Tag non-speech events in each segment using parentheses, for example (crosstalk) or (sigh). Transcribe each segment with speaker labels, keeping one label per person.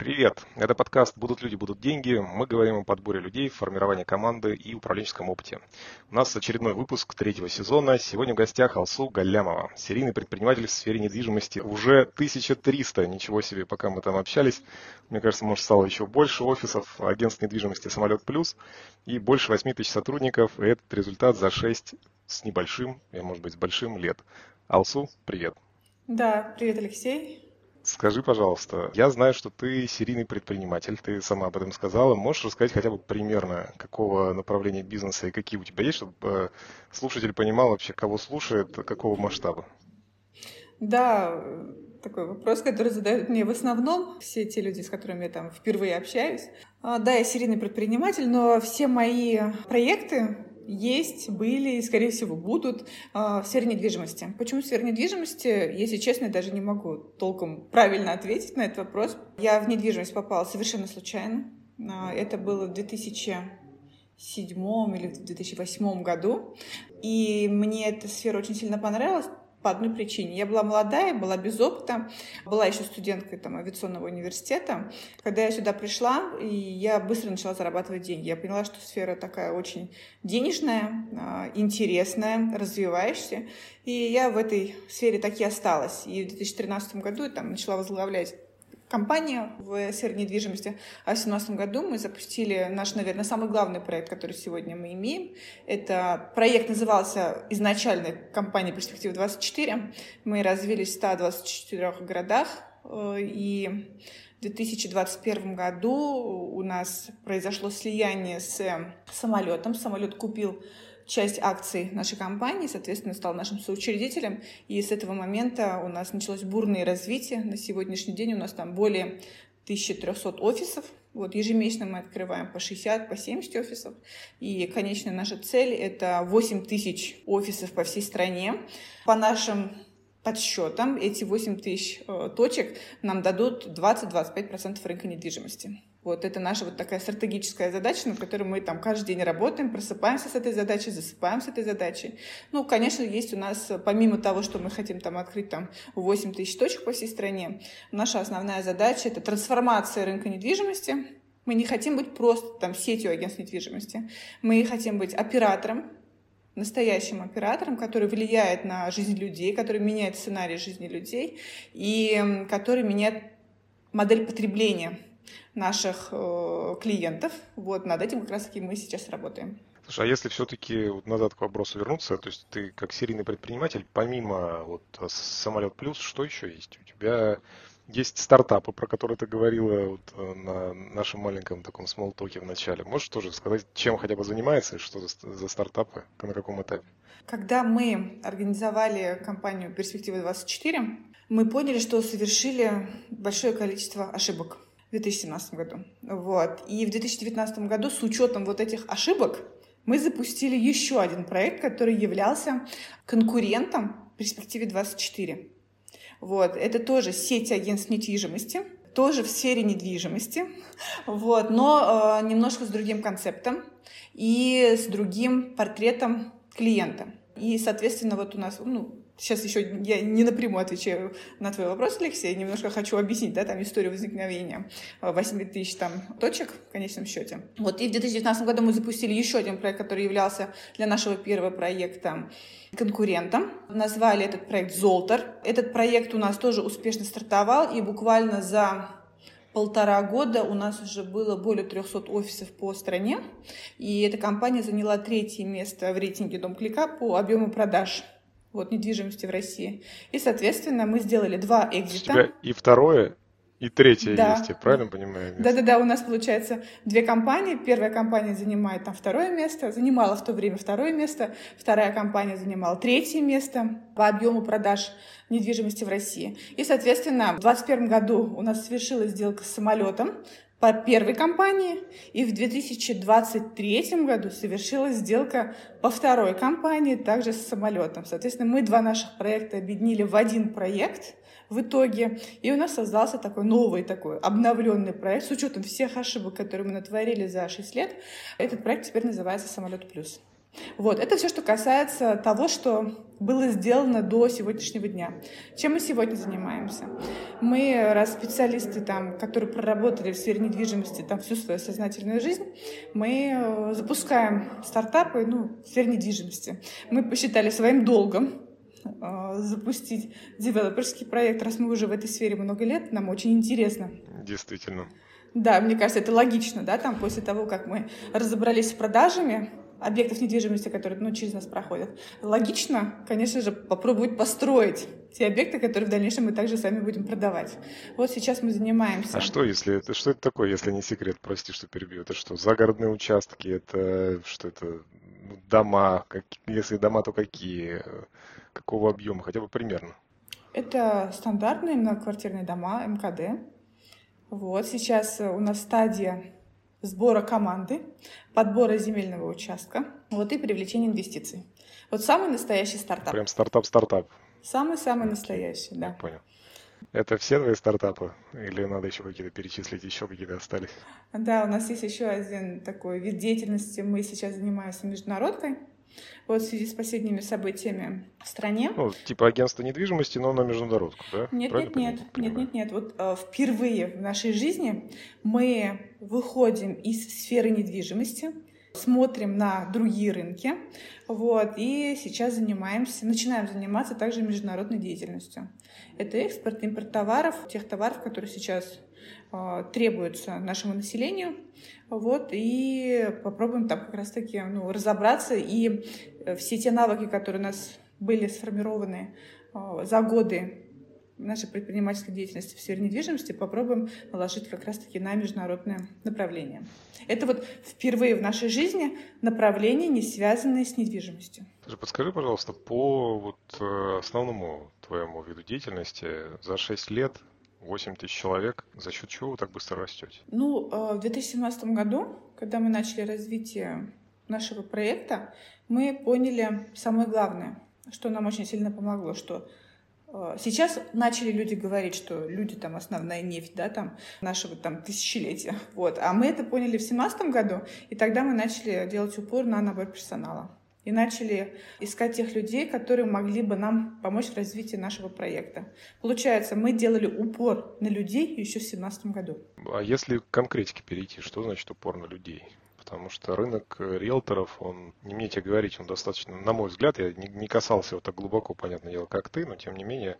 Speaker 1: Привет! Это подкаст «Будут люди, будут деньги». Мы говорим о подборе людей, формировании команды и управленческом опыте. У нас очередной выпуск третьего сезона. Сегодня в гостях Алсу Галямова, серийный предприниматель в сфере недвижимости. Уже 1300, ничего себе, пока мы там общались. Мне кажется, может, стало еще больше офисов, агентств недвижимости «Самолет Плюс» и больше 8 тысяч сотрудников. И этот результат за 6 с небольшим, и может быть с большим лет. Алсу, привет!
Speaker 2: Да, привет, Алексей.
Speaker 1: Скажи, пожалуйста, я знаю, что ты серийный предприниматель, ты сама об этом сказала. Можешь рассказать хотя бы примерно, какого направления бизнеса и какие у тебя есть, чтобы э, слушатель понимал вообще, кого слушает, какого масштаба?
Speaker 2: Да, такой вопрос, который задают мне в основном все те люди, с которыми я там впервые общаюсь. А, да, я серийный предприниматель, но все мои проекты, есть, были и, скорее всего, будут а, в сфере недвижимости. Почему в сфере недвижимости? Если честно, я даже не могу толком правильно ответить на этот вопрос. Я в недвижимость попала совершенно случайно. А, это было в 2007 или в 2008 году. И мне эта сфера очень сильно понравилась, по одной причине. Я была молодая, была без опыта, была еще студенткой там, авиационного университета. Когда я сюда пришла, и я быстро начала зарабатывать деньги. Я поняла, что сфера такая очень денежная, а, интересная, развивающаяся. И я в этой сфере так и осталась. И в 2013 году я там начала возглавлять компания в сфере недвижимости. А в 2017 году мы запустили наш, наверное, самый главный проект, который сегодня мы имеем. Это проект назывался изначально компания «Перспектива 24». Мы развились в 124 городах. Э, и в 2021 году у нас произошло слияние с самолетом. Самолет купил часть акций нашей компании, соответственно, стал нашим соучредителем. И с этого момента у нас началось бурное развитие. На сегодняшний день у нас там более 1300 офисов. Вот, ежемесячно мы открываем по 60, по 70 офисов. И, конечно, наша цель — это 8 тысяч офисов по всей стране. По нашим подсчетам, эти 8 тысяч э, точек нам дадут 20-25% рынка недвижимости. Вот это наша вот такая стратегическая задача, над которой мы там каждый день работаем, просыпаемся с этой задачей, засыпаем с этой задачей. Ну, конечно, есть у нас, помимо того, что мы хотим там открыть там 8 тысяч точек по всей стране, наша основная задача — это трансформация рынка недвижимости. Мы не хотим быть просто там сетью агентств недвижимости. Мы хотим быть оператором, настоящим оператором, который влияет на жизнь людей, который меняет сценарий жизни людей и который меняет модель потребления наших э, клиентов. Вот над этим как раз-таки мы сейчас работаем.
Speaker 1: Слушай, а если все-таки вот назад к вопросу вернуться, то есть ты как серийный предприниматель, помимо вот самолет плюс, что еще есть? У тебя есть стартапы, про которые ты говорила вот э, на нашем маленьком таком смолтоке в начале. Можешь тоже сказать, чем хотя бы занимается и что за, за стартапы, на каком этапе?
Speaker 2: Когда мы организовали компанию «Перспектива 24», мы поняли, что совершили большое количество ошибок в 2017 году. Вот. И в 2019 году с учетом вот этих ошибок мы запустили еще один проект, который являлся конкурентом перспективе 24. Вот. Это тоже сеть агентств недвижимости, тоже в сфере недвижимости, вот, но э, немножко с другим концептом и с другим портретом клиента. И, соответственно, вот у нас, ну, Сейчас еще я не напрямую отвечаю на твой вопрос, Алексей, немножко хочу объяснить, да, там историю возникновения 8 тысяч там точек в конечном счете. Вот и в 2019 году мы запустили еще один проект, который являлся для нашего первого проекта конкурентом. Назвали этот проект «Золтер». Этот проект у нас тоже успешно стартовал, и буквально за полтора года у нас уже было более 300 офисов по стране, и эта компания заняла третье место в рейтинге Дом Клика по объему продаж вот, недвижимости в России. И, соответственно, мы сделали два экзита.
Speaker 1: У тебя и второе, и третье да. есть, я правильно понимаю?
Speaker 2: Да-да-да, у нас получается две компании. Первая компания занимает там второе место, занимала в то время второе место. Вторая компания занимала третье место по объему продаж недвижимости в России. И, соответственно, в 2021 году у нас совершилась сделка с самолетом по первой компании, и в 2023 году совершилась сделка по второй компании, также с самолетом. Соответственно, мы два наших проекта объединили в один проект в итоге, и у нас создался такой новый, такой обновленный проект с учетом всех ошибок, которые мы натворили за 6 лет. Этот проект теперь называется «Самолет плюс». Вот, это все, что касается того, что было сделано до сегодняшнего дня. Чем мы сегодня занимаемся? Мы, раз специалисты, там, которые проработали в сфере недвижимости там, всю свою сознательную жизнь, мы э, запускаем стартапы ну, в сфере недвижимости. Мы посчитали своим долгом э, запустить девелоперский проект, раз мы уже в этой сфере много лет, нам очень интересно.
Speaker 1: Действительно.
Speaker 2: Да, мне кажется, это логично, да, там после того, как мы разобрались с продажами, объектов недвижимости, которые ну, через нас проходят. Логично, конечно же, попробовать построить те объекты, которые в дальнейшем мы также сами будем продавать. Вот сейчас мы занимаемся.
Speaker 1: А что, если это что это такое, если не секрет, прости, что перебью? Это что, загородные участки, это что это ну, дома, как, если дома, то какие, какого объема, хотя бы примерно?
Speaker 2: Это стандартные многоквартирные дома МКД. Вот сейчас у нас стадия сбора команды, подбора земельного участка, вот и привлечения инвестиций. Вот самый настоящий стартап.
Speaker 1: Прям стартап-стартап.
Speaker 2: Самый-самый настоящий, да.
Speaker 1: понял. Это все твои стартапы? Или надо еще какие-то перечислить, еще какие-то остались?
Speaker 2: Да, у нас есть еще один такой вид деятельности. Мы сейчас занимаемся международкой. Вот в связи с последними событиями в стране.
Speaker 1: Ну, типа агентство недвижимости, но на международку, да?
Speaker 2: Нет, нет, нет, нет, нет, нет. Вот э, впервые в нашей жизни мы выходим из сферы недвижимости, смотрим на другие рынки, вот, и сейчас занимаемся, начинаем заниматься также международной деятельностью. Это экспорт, импорт товаров, тех товаров, которые сейчас э, требуются нашему населению, вот, и попробуем там как раз-таки ну, разобраться и э, все те навыки, которые у нас были сформированы э, за годы нашей предпринимательской деятельности в сфере недвижимости, попробуем наложить как раз-таки на международное направление. Это вот впервые в нашей жизни направление, не связанное с недвижимостью.
Speaker 1: Скажи, подскажи, пожалуйста, по вот э, основному твоему виду деятельности за 6 лет 8 тысяч человек. За счет чего вы так быстро растете?
Speaker 2: Ну, э, в 2017 году, когда мы начали развитие нашего проекта, мы поняли самое главное, что нам очень сильно помогло, что Сейчас начали люди говорить, что люди там основная нефть, да, там нашего там тысячелетия, (laughs) вот. А мы это поняли в семнадцатом году, и тогда мы начали делать упор на набор персонала и начали искать тех людей, которые могли бы нам помочь в развитии нашего проекта. Получается, мы делали упор на людей еще в 2017 году.
Speaker 1: А если к конкретике перейти, что значит упор на людей? Потому что рынок риэлторов, он, не мне тебе говорить, он достаточно, на мой взгляд, я не касался его так глубоко, понятное дело, как ты, но тем не менее,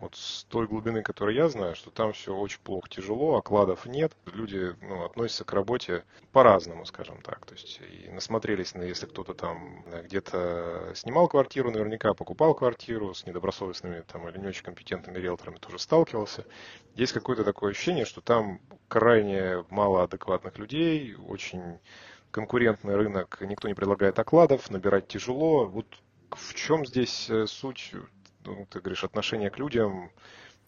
Speaker 1: вот с той глубины, которую я знаю, что там все очень плохо, тяжело, окладов нет, люди ну, относятся к работе по-разному, скажем так. То есть и насмотрелись, на, если кто-то там где-то снимал квартиру, наверняка покупал квартиру с недобросовестными там, или не очень компетентными риэлторами тоже сталкивался. Есть какое-то такое ощущение, что там крайне мало адекватных людей, очень конкурентный рынок, никто не предлагает окладов, набирать тяжело. Вот в чем здесь э, суть ну, ты говоришь, отношение к людям,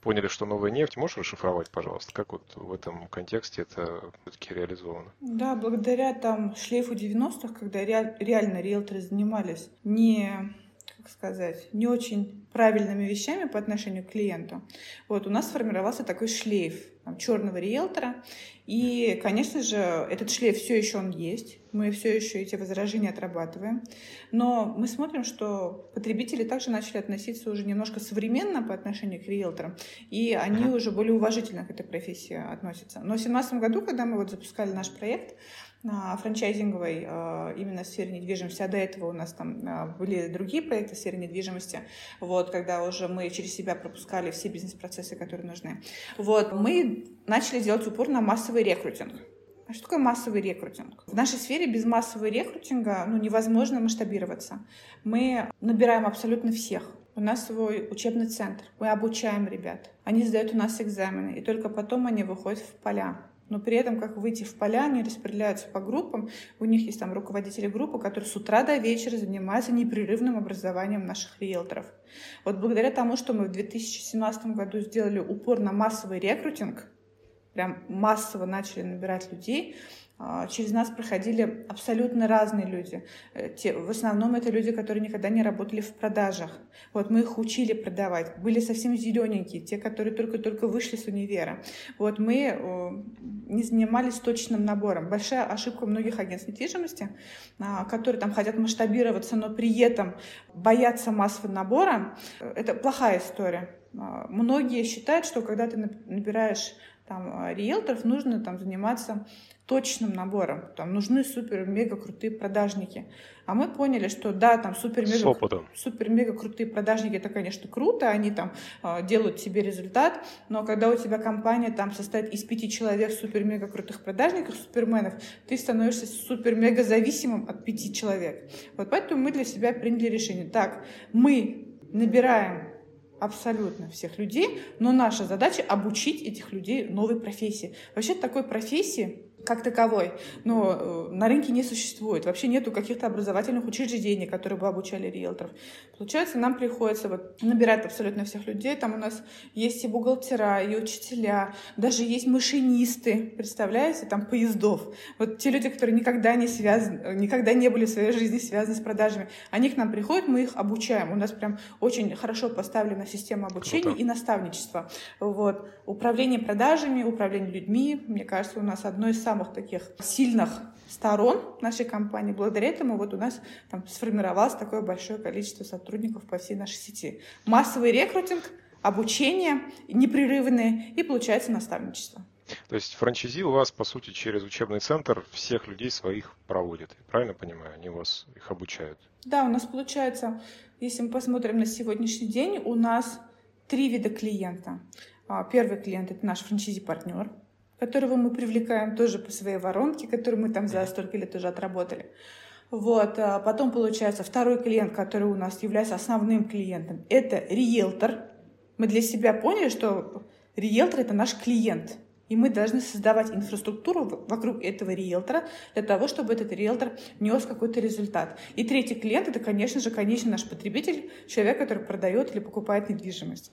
Speaker 1: поняли, что новая нефть. Можешь расшифровать, пожалуйста, как вот в этом контексте это все-таки реализовано?
Speaker 2: Да, благодаря там шлейфу 90-х, когда ре- реально риэлторы занимались не как сказать, не очень правильными вещами по отношению к клиенту, вот у нас сформировался такой шлейф там, черного риэлтора. И, конечно же, этот шлейф все еще он есть. Мы все еще эти возражения отрабатываем. Но мы смотрим, что потребители также начали относиться уже немножко современно по отношению к риэлторам, и они уже более уважительно к этой профессии относятся. Но в 2017 году, когда мы вот запускали наш проект, франчайзинговой а, именно в сфере недвижимости, а до этого у нас там а, были другие проекты в сфере недвижимости, вот, когда уже мы через себя пропускали все бизнес-процессы, которые нужны. Вот, мы начали делать упор на массовый рекрутинг. А что такое массовый рекрутинг? В нашей сфере без массового рекрутинга ну, невозможно масштабироваться. Мы набираем абсолютно всех. У нас свой учебный центр. Мы обучаем ребят. Они сдают у нас экзамены. И только потом они выходят в поля но при этом, как выйти в поля, они распределяются по группам. У них есть там руководители группы, которые с утра до вечера занимаются непрерывным образованием наших риэлторов. Вот благодаря тому, что мы в 2017 году сделали упор на массовый рекрутинг, прям массово начали набирать людей, через нас проходили абсолютно разные люди. Э, в основном это люди, которые никогда не работали в продажах. Вот мы их учили продавать. Были совсем зелененькие, те, которые только-только вышли с универа. Вот мы не занимались точным набором. Большая ошибка многих агентств недвижимости, а, которые там хотят масштабироваться, но при этом боятся массового набора. Э, это плохая история. А, многие считают, что когда ты набираешь там, риэлторов, нужно там, заниматься точным набором. Там нужны супер-мега крутые продажники. А мы поняли, что да, там супер-мега супер-мега крутые продажники, это, конечно, круто, они там э, делают себе результат, но когда у тебя компания там состоит из пяти человек супер-мега крутых продажников, суперменов, ты становишься супер-мега зависимым от пяти человек. Вот поэтому мы для себя приняли решение. Так, мы набираем абсолютно всех людей, но наша задача обучить этих людей новой профессии. Вообще такой профессии как таковой, но э, на рынке не существует. Вообще нету каких-то образовательных учреждений, которые бы обучали риэлторов. Получается, нам приходится вот набирать абсолютно всех людей. Там у нас есть и бухгалтера, и учителя, даже есть машинисты, представляете, там поездов. Вот те люди, которые никогда не связаны, никогда не были в своей жизни связаны с продажами, они к нам приходят, мы их обучаем. У нас прям очень хорошо поставлена система обучения Круто. и наставничества. Вот. Управление продажами, управление людьми, мне кажется, у нас одно из самых таких сильных сторон нашей компании. Благодаря этому вот у нас там сформировалось такое большое количество сотрудников по всей нашей сети. Массовый рекрутинг, обучение непрерывное и получается наставничество.
Speaker 1: То есть франчайзи у вас, по сути, через учебный центр всех людей своих проводят. Правильно понимаю? Они вас их обучают.
Speaker 2: Да, у нас получается, если мы посмотрим на сегодняшний день, у нас три вида клиента. А, первый клиент – это наш франчайзи-партнер которого мы привлекаем тоже по своей воронке, которую мы там за столько лет уже отработали. Вот. А потом получается второй клиент, который у нас является основным клиентом, это риэлтор. Мы для себя поняли, что риэлтор — это наш клиент. И мы должны создавать инфраструктуру вокруг этого риэлтора для того, чтобы этот риэлтор нес какой-то результат. И третий клиент — это, конечно же, конечный наш потребитель, человек, который продает или покупает недвижимость.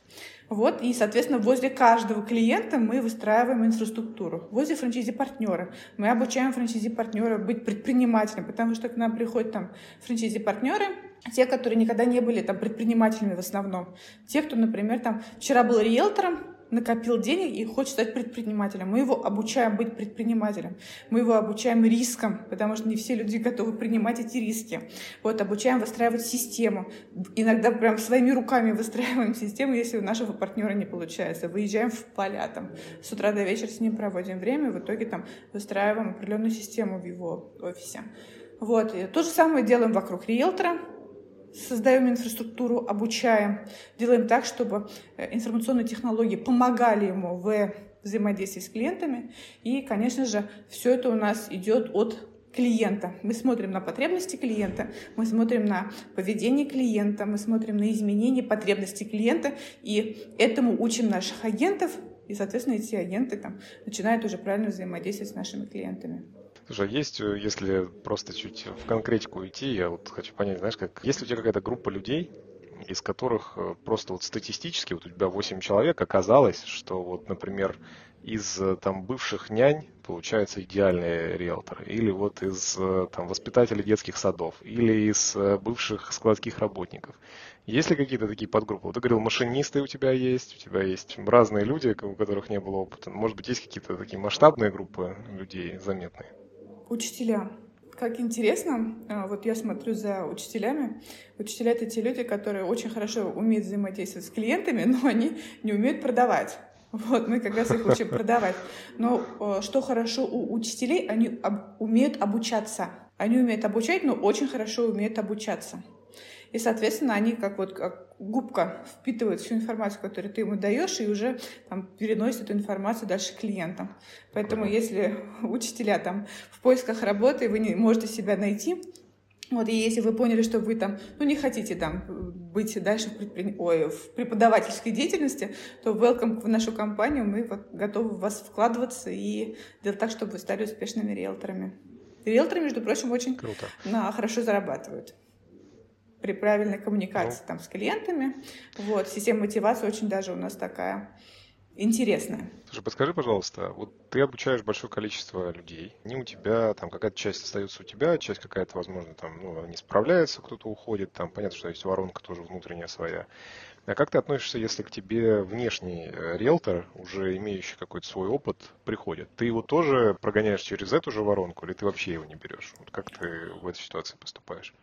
Speaker 2: Вот, и, соответственно, возле каждого клиента мы выстраиваем инфраструктуру. Возле франчайзи-партнера мы обучаем франчайзи-партнера быть предпринимателем, потому что к нам приходят там франчайзи-партнеры, те, которые никогда не были там предпринимателями в основном. Те, кто, например, там вчера был риэлтором, накопил денег и хочет стать предпринимателем. Мы его обучаем быть предпринимателем. Мы его обучаем рискам, потому что не все люди готовы принимать эти риски. Вот, обучаем выстраивать систему. Иногда прям своими руками выстраиваем систему, если у нашего партнера не получается. Выезжаем в поля, там, с утра до вечера с ним проводим время, в итоге там выстраиваем определенную систему в его офисе. Вот. И то же самое делаем вокруг риэлтора, создаем инфраструктуру, обучаем, делаем так, чтобы э, информационные технологии помогали ему в взаимодействии с клиентами. И, конечно же, все это у нас идет от клиента. Мы смотрим на потребности клиента, мы смотрим на поведение клиента, мы смотрим на изменения потребностей клиента, и этому учим наших агентов, и, соответственно, эти агенты там, начинают уже правильно взаимодействовать с нашими клиентами.
Speaker 1: Слушай, есть, э, если просто чуть в конкретику идти, я вот хочу понять, знаешь, как, есть ли у тебя какая-то группа людей, из которых э, просто вот статистически, вот у тебя 8 человек, оказалось, что вот, например, из э, там бывших нянь получаются идеальные риэлторы, или вот из там воспитателей детских садов, или из бывших складских работников. Есть ли какие-то такие подгруппы? Вот ты говорил, машинисты у тебя есть, у тебя есть разные люди, у которых не было опыта. Может быть, есть какие-то такие масштабные группы людей заметные?
Speaker 2: Учителя. Как интересно, а, вот я смотрю за учителями. Учителя — это те люди, которые очень хорошо умеют взаимодействовать с клиентами, но они не умеют продавать. Вот, мы как раз их учим продавать. Но а, что хорошо у учителей, они об, умеют обучаться. Они умеют обучать, но очень хорошо умеют обучаться. И, соответственно, они как вот как губка впитывают всю информацию, которую ты ему даешь, и уже там, переносят эту информацию дальше клиентам. Поэтому если (laughs) учителя там в поисках работы, вы не можете себя найти, вот, и если вы поняли, что вы там, ну, не хотите там быть дальше в, предпри... Ой, в преподавательской деятельности, то welcome в нашу компанию, мы вот готовы в вас вкладываться и делать так, чтобы вы стали успешными риэлторами. Риэлторы, между прочим, очень Круто. На, хорошо зарабатывают при правильной коммуникации ну. там с клиентами. Вот, система мотивации очень даже у нас такая интересное.
Speaker 1: Слушай, подскажи, пожалуйста, вот ты обучаешь большое количество людей, не у тебя, там какая-то часть остается у тебя, часть какая-то, возможно, там, ну, не справляется, кто-то уходит, там, понятно, что есть воронка тоже внутренняя своя. А как ты относишься, если к тебе внешний э, риэлтор, уже имеющий какой-то свой опыт, приходит? Ты его тоже прогоняешь через эту же воронку, или ты вообще его не берешь? Вот как ты в этой ситуации поступаешь?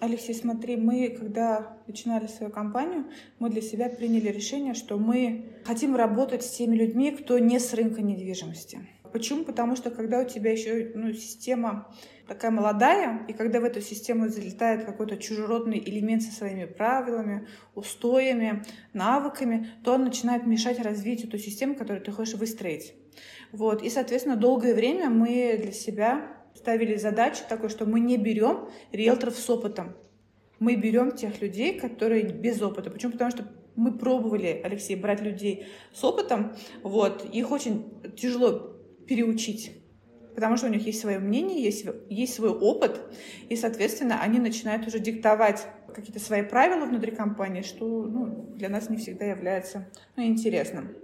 Speaker 2: Алексей, смотри, мы, когда начинали свою компанию, мы для себя приняли решение, что мы хотим работать с теми людьми, кто не с рынка недвижимости. Почему? Потому что когда у тебя еще ну, система такая молодая, и когда в эту систему залетает какой-то чужеродный элемент со своими правилами, устоями, навыками, то он начинает мешать развитию той системы, которую ты хочешь выстроить. Вот. И, соответственно, долгое время мы для себя ставили задачу такой, что мы не берем риэлторов с опытом. Мы берем тех людей, которые без опыта. Почему? Потому что мы пробовали, Алексей, брать людей с опытом, вот, их очень тяжело переучить, потому что у них есть свое мнение, есть, есть свой опыт, и, соответственно, они начинают уже диктовать какие-то свои правила внутри компании, что ну, для нас не всегда является ну, интересным.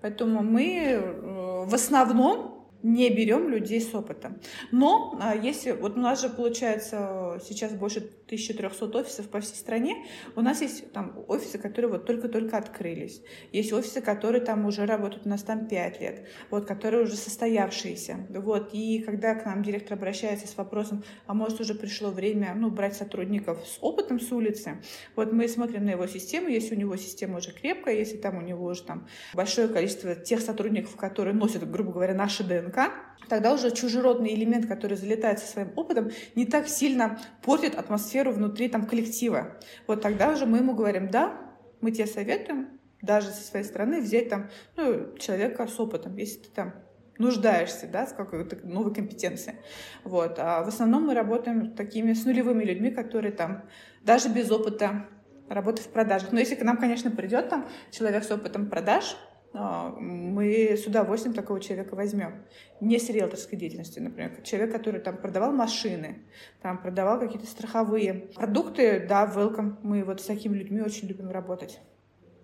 Speaker 2: Поэтому мы э, в основном не берем людей с опытом. Но а, если вот у нас же получается сейчас больше 1300 офисов по всей стране, у нас есть там офисы, которые вот только-только открылись. Есть офисы, которые там уже работают, у нас там 5 лет, вот, которые уже состоявшиеся. Вот, и когда к нам директор обращается с вопросом, а может уже пришло время ну, брать сотрудников с опытом с улицы, вот мы смотрим на его систему, если у него система уже крепкая, если там у него уже там большое количество тех сотрудников, которые носят, грубо говоря, наши ДНК, тогда уже чужеродный элемент, который залетает со своим опытом, не так сильно портит атмосферу внутри там, коллектива. Вот тогда уже мы ему говорим, да, мы тебе советуем, даже со своей стороны, взять там ну, человека с опытом, если ты там нуждаешься, да, с какой-то новой компетенцией. Вот. А в основном мы работаем такими с нулевыми людьми, которые там даже без опыта работы в продажах. Но если к нам, конечно, придет там человек с опытом продаж, мы с удовольствием такого человека возьмем. Не с риэлторской деятельностью, например. Человек, который там продавал машины, там продавал какие-то страховые продукты, да, welcome. Мы вот с такими людьми очень любим работать.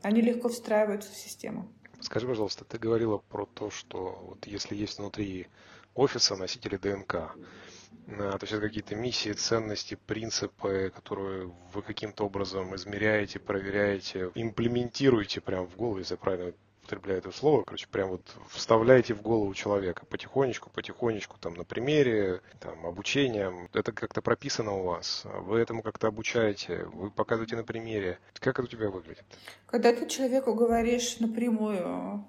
Speaker 2: Они легко встраиваются в систему.
Speaker 1: Скажи, пожалуйста, ты говорила про то, что вот если есть внутри офиса носители ДНК, а, то есть какие-то миссии, ценности, принципы, которые вы каким-то образом измеряете, проверяете, имплементируете прямо в голову, если я правильно употребляю это слово, короче, прям вот вставляете в голову человека потихонечку, потихонечку, там, на примере, там, обучением. Это как-то прописано у вас, вы этому как-то обучаете, вы показываете на примере. Как это у тебя выглядит?
Speaker 2: Когда ты человеку говоришь напрямую,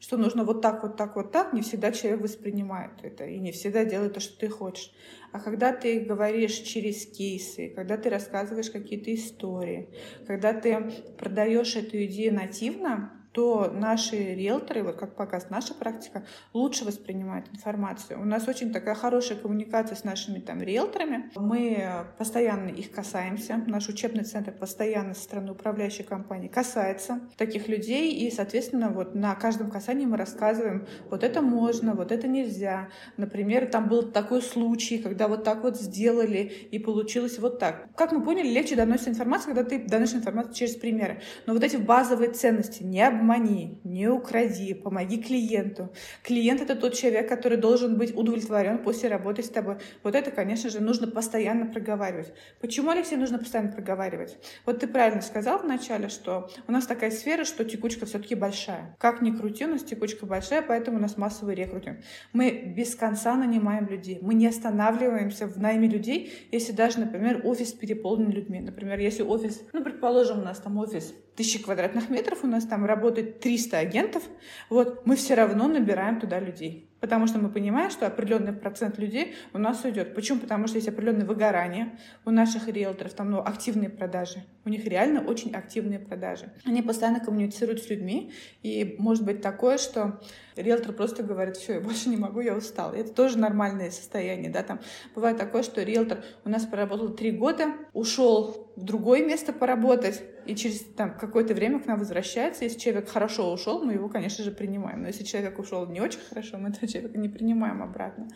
Speaker 2: что нужно вот так, вот так, вот так, не всегда человек воспринимает это и не всегда делает то, что ты хочешь. А когда ты говоришь через кейсы, когда ты рассказываешь какие-то истории, когда ты продаешь эту идею нативно, то наши риэлторы, вот как показывает наша практика, лучше воспринимают информацию. У нас очень такая хорошая коммуникация с нашими там риэлторами. Мы постоянно их касаемся. Наш учебный центр постоянно со стороны управляющей компании касается таких людей. И, соответственно, вот на каждом касании мы рассказываем, вот это можно, вот это нельзя. Например, там был такой случай, когда вот так вот сделали и получилось вот так. Как мы поняли, легче доносить информацию, когда ты доносишь информацию через примеры. Но вот эти базовые ценности не обманывать обмани, не укради, помоги клиенту. Клиент — это тот человек, который должен быть удовлетворен после работы с тобой. Вот это, конечно же, нужно постоянно проговаривать. Почему, Алексей, нужно постоянно проговаривать? Вот ты правильно сказал вначале, что у нас такая сфера, что текучка все-таки большая. Как ни крути, у нас текучка большая, поэтому у нас массовый рекрутинг. Мы без конца нанимаем людей. Мы не останавливаемся в найме людей, если даже, например, офис переполнен людьми. Например, если офис, ну, предположим, у нас там офис тысячи квадратных метров, у нас там работает 300 агентов, вот, мы все равно набираем туда людей. Потому что мы понимаем, что определенный процент людей у нас уйдет. Почему? Потому что есть определенное выгорание у наших риэлторов, там ну, активные продажи. У них реально очень активные продажи. Они постоянно коммуницируют с людьми, и может быть такое, что риэлтор просто говорит, все, я больше не могу, я устал. И это тоже нормальное состояние, да, там бывает такое, что риэлтор у нас проработал три года, ушел в другое место поработать, и через там, какое-то время к нам возвращается. Если человек хорошо ушел, мы его, конечно же, принимаем. Но если человек ушел не очень хорошо, мы этого человека не принимаем обратно.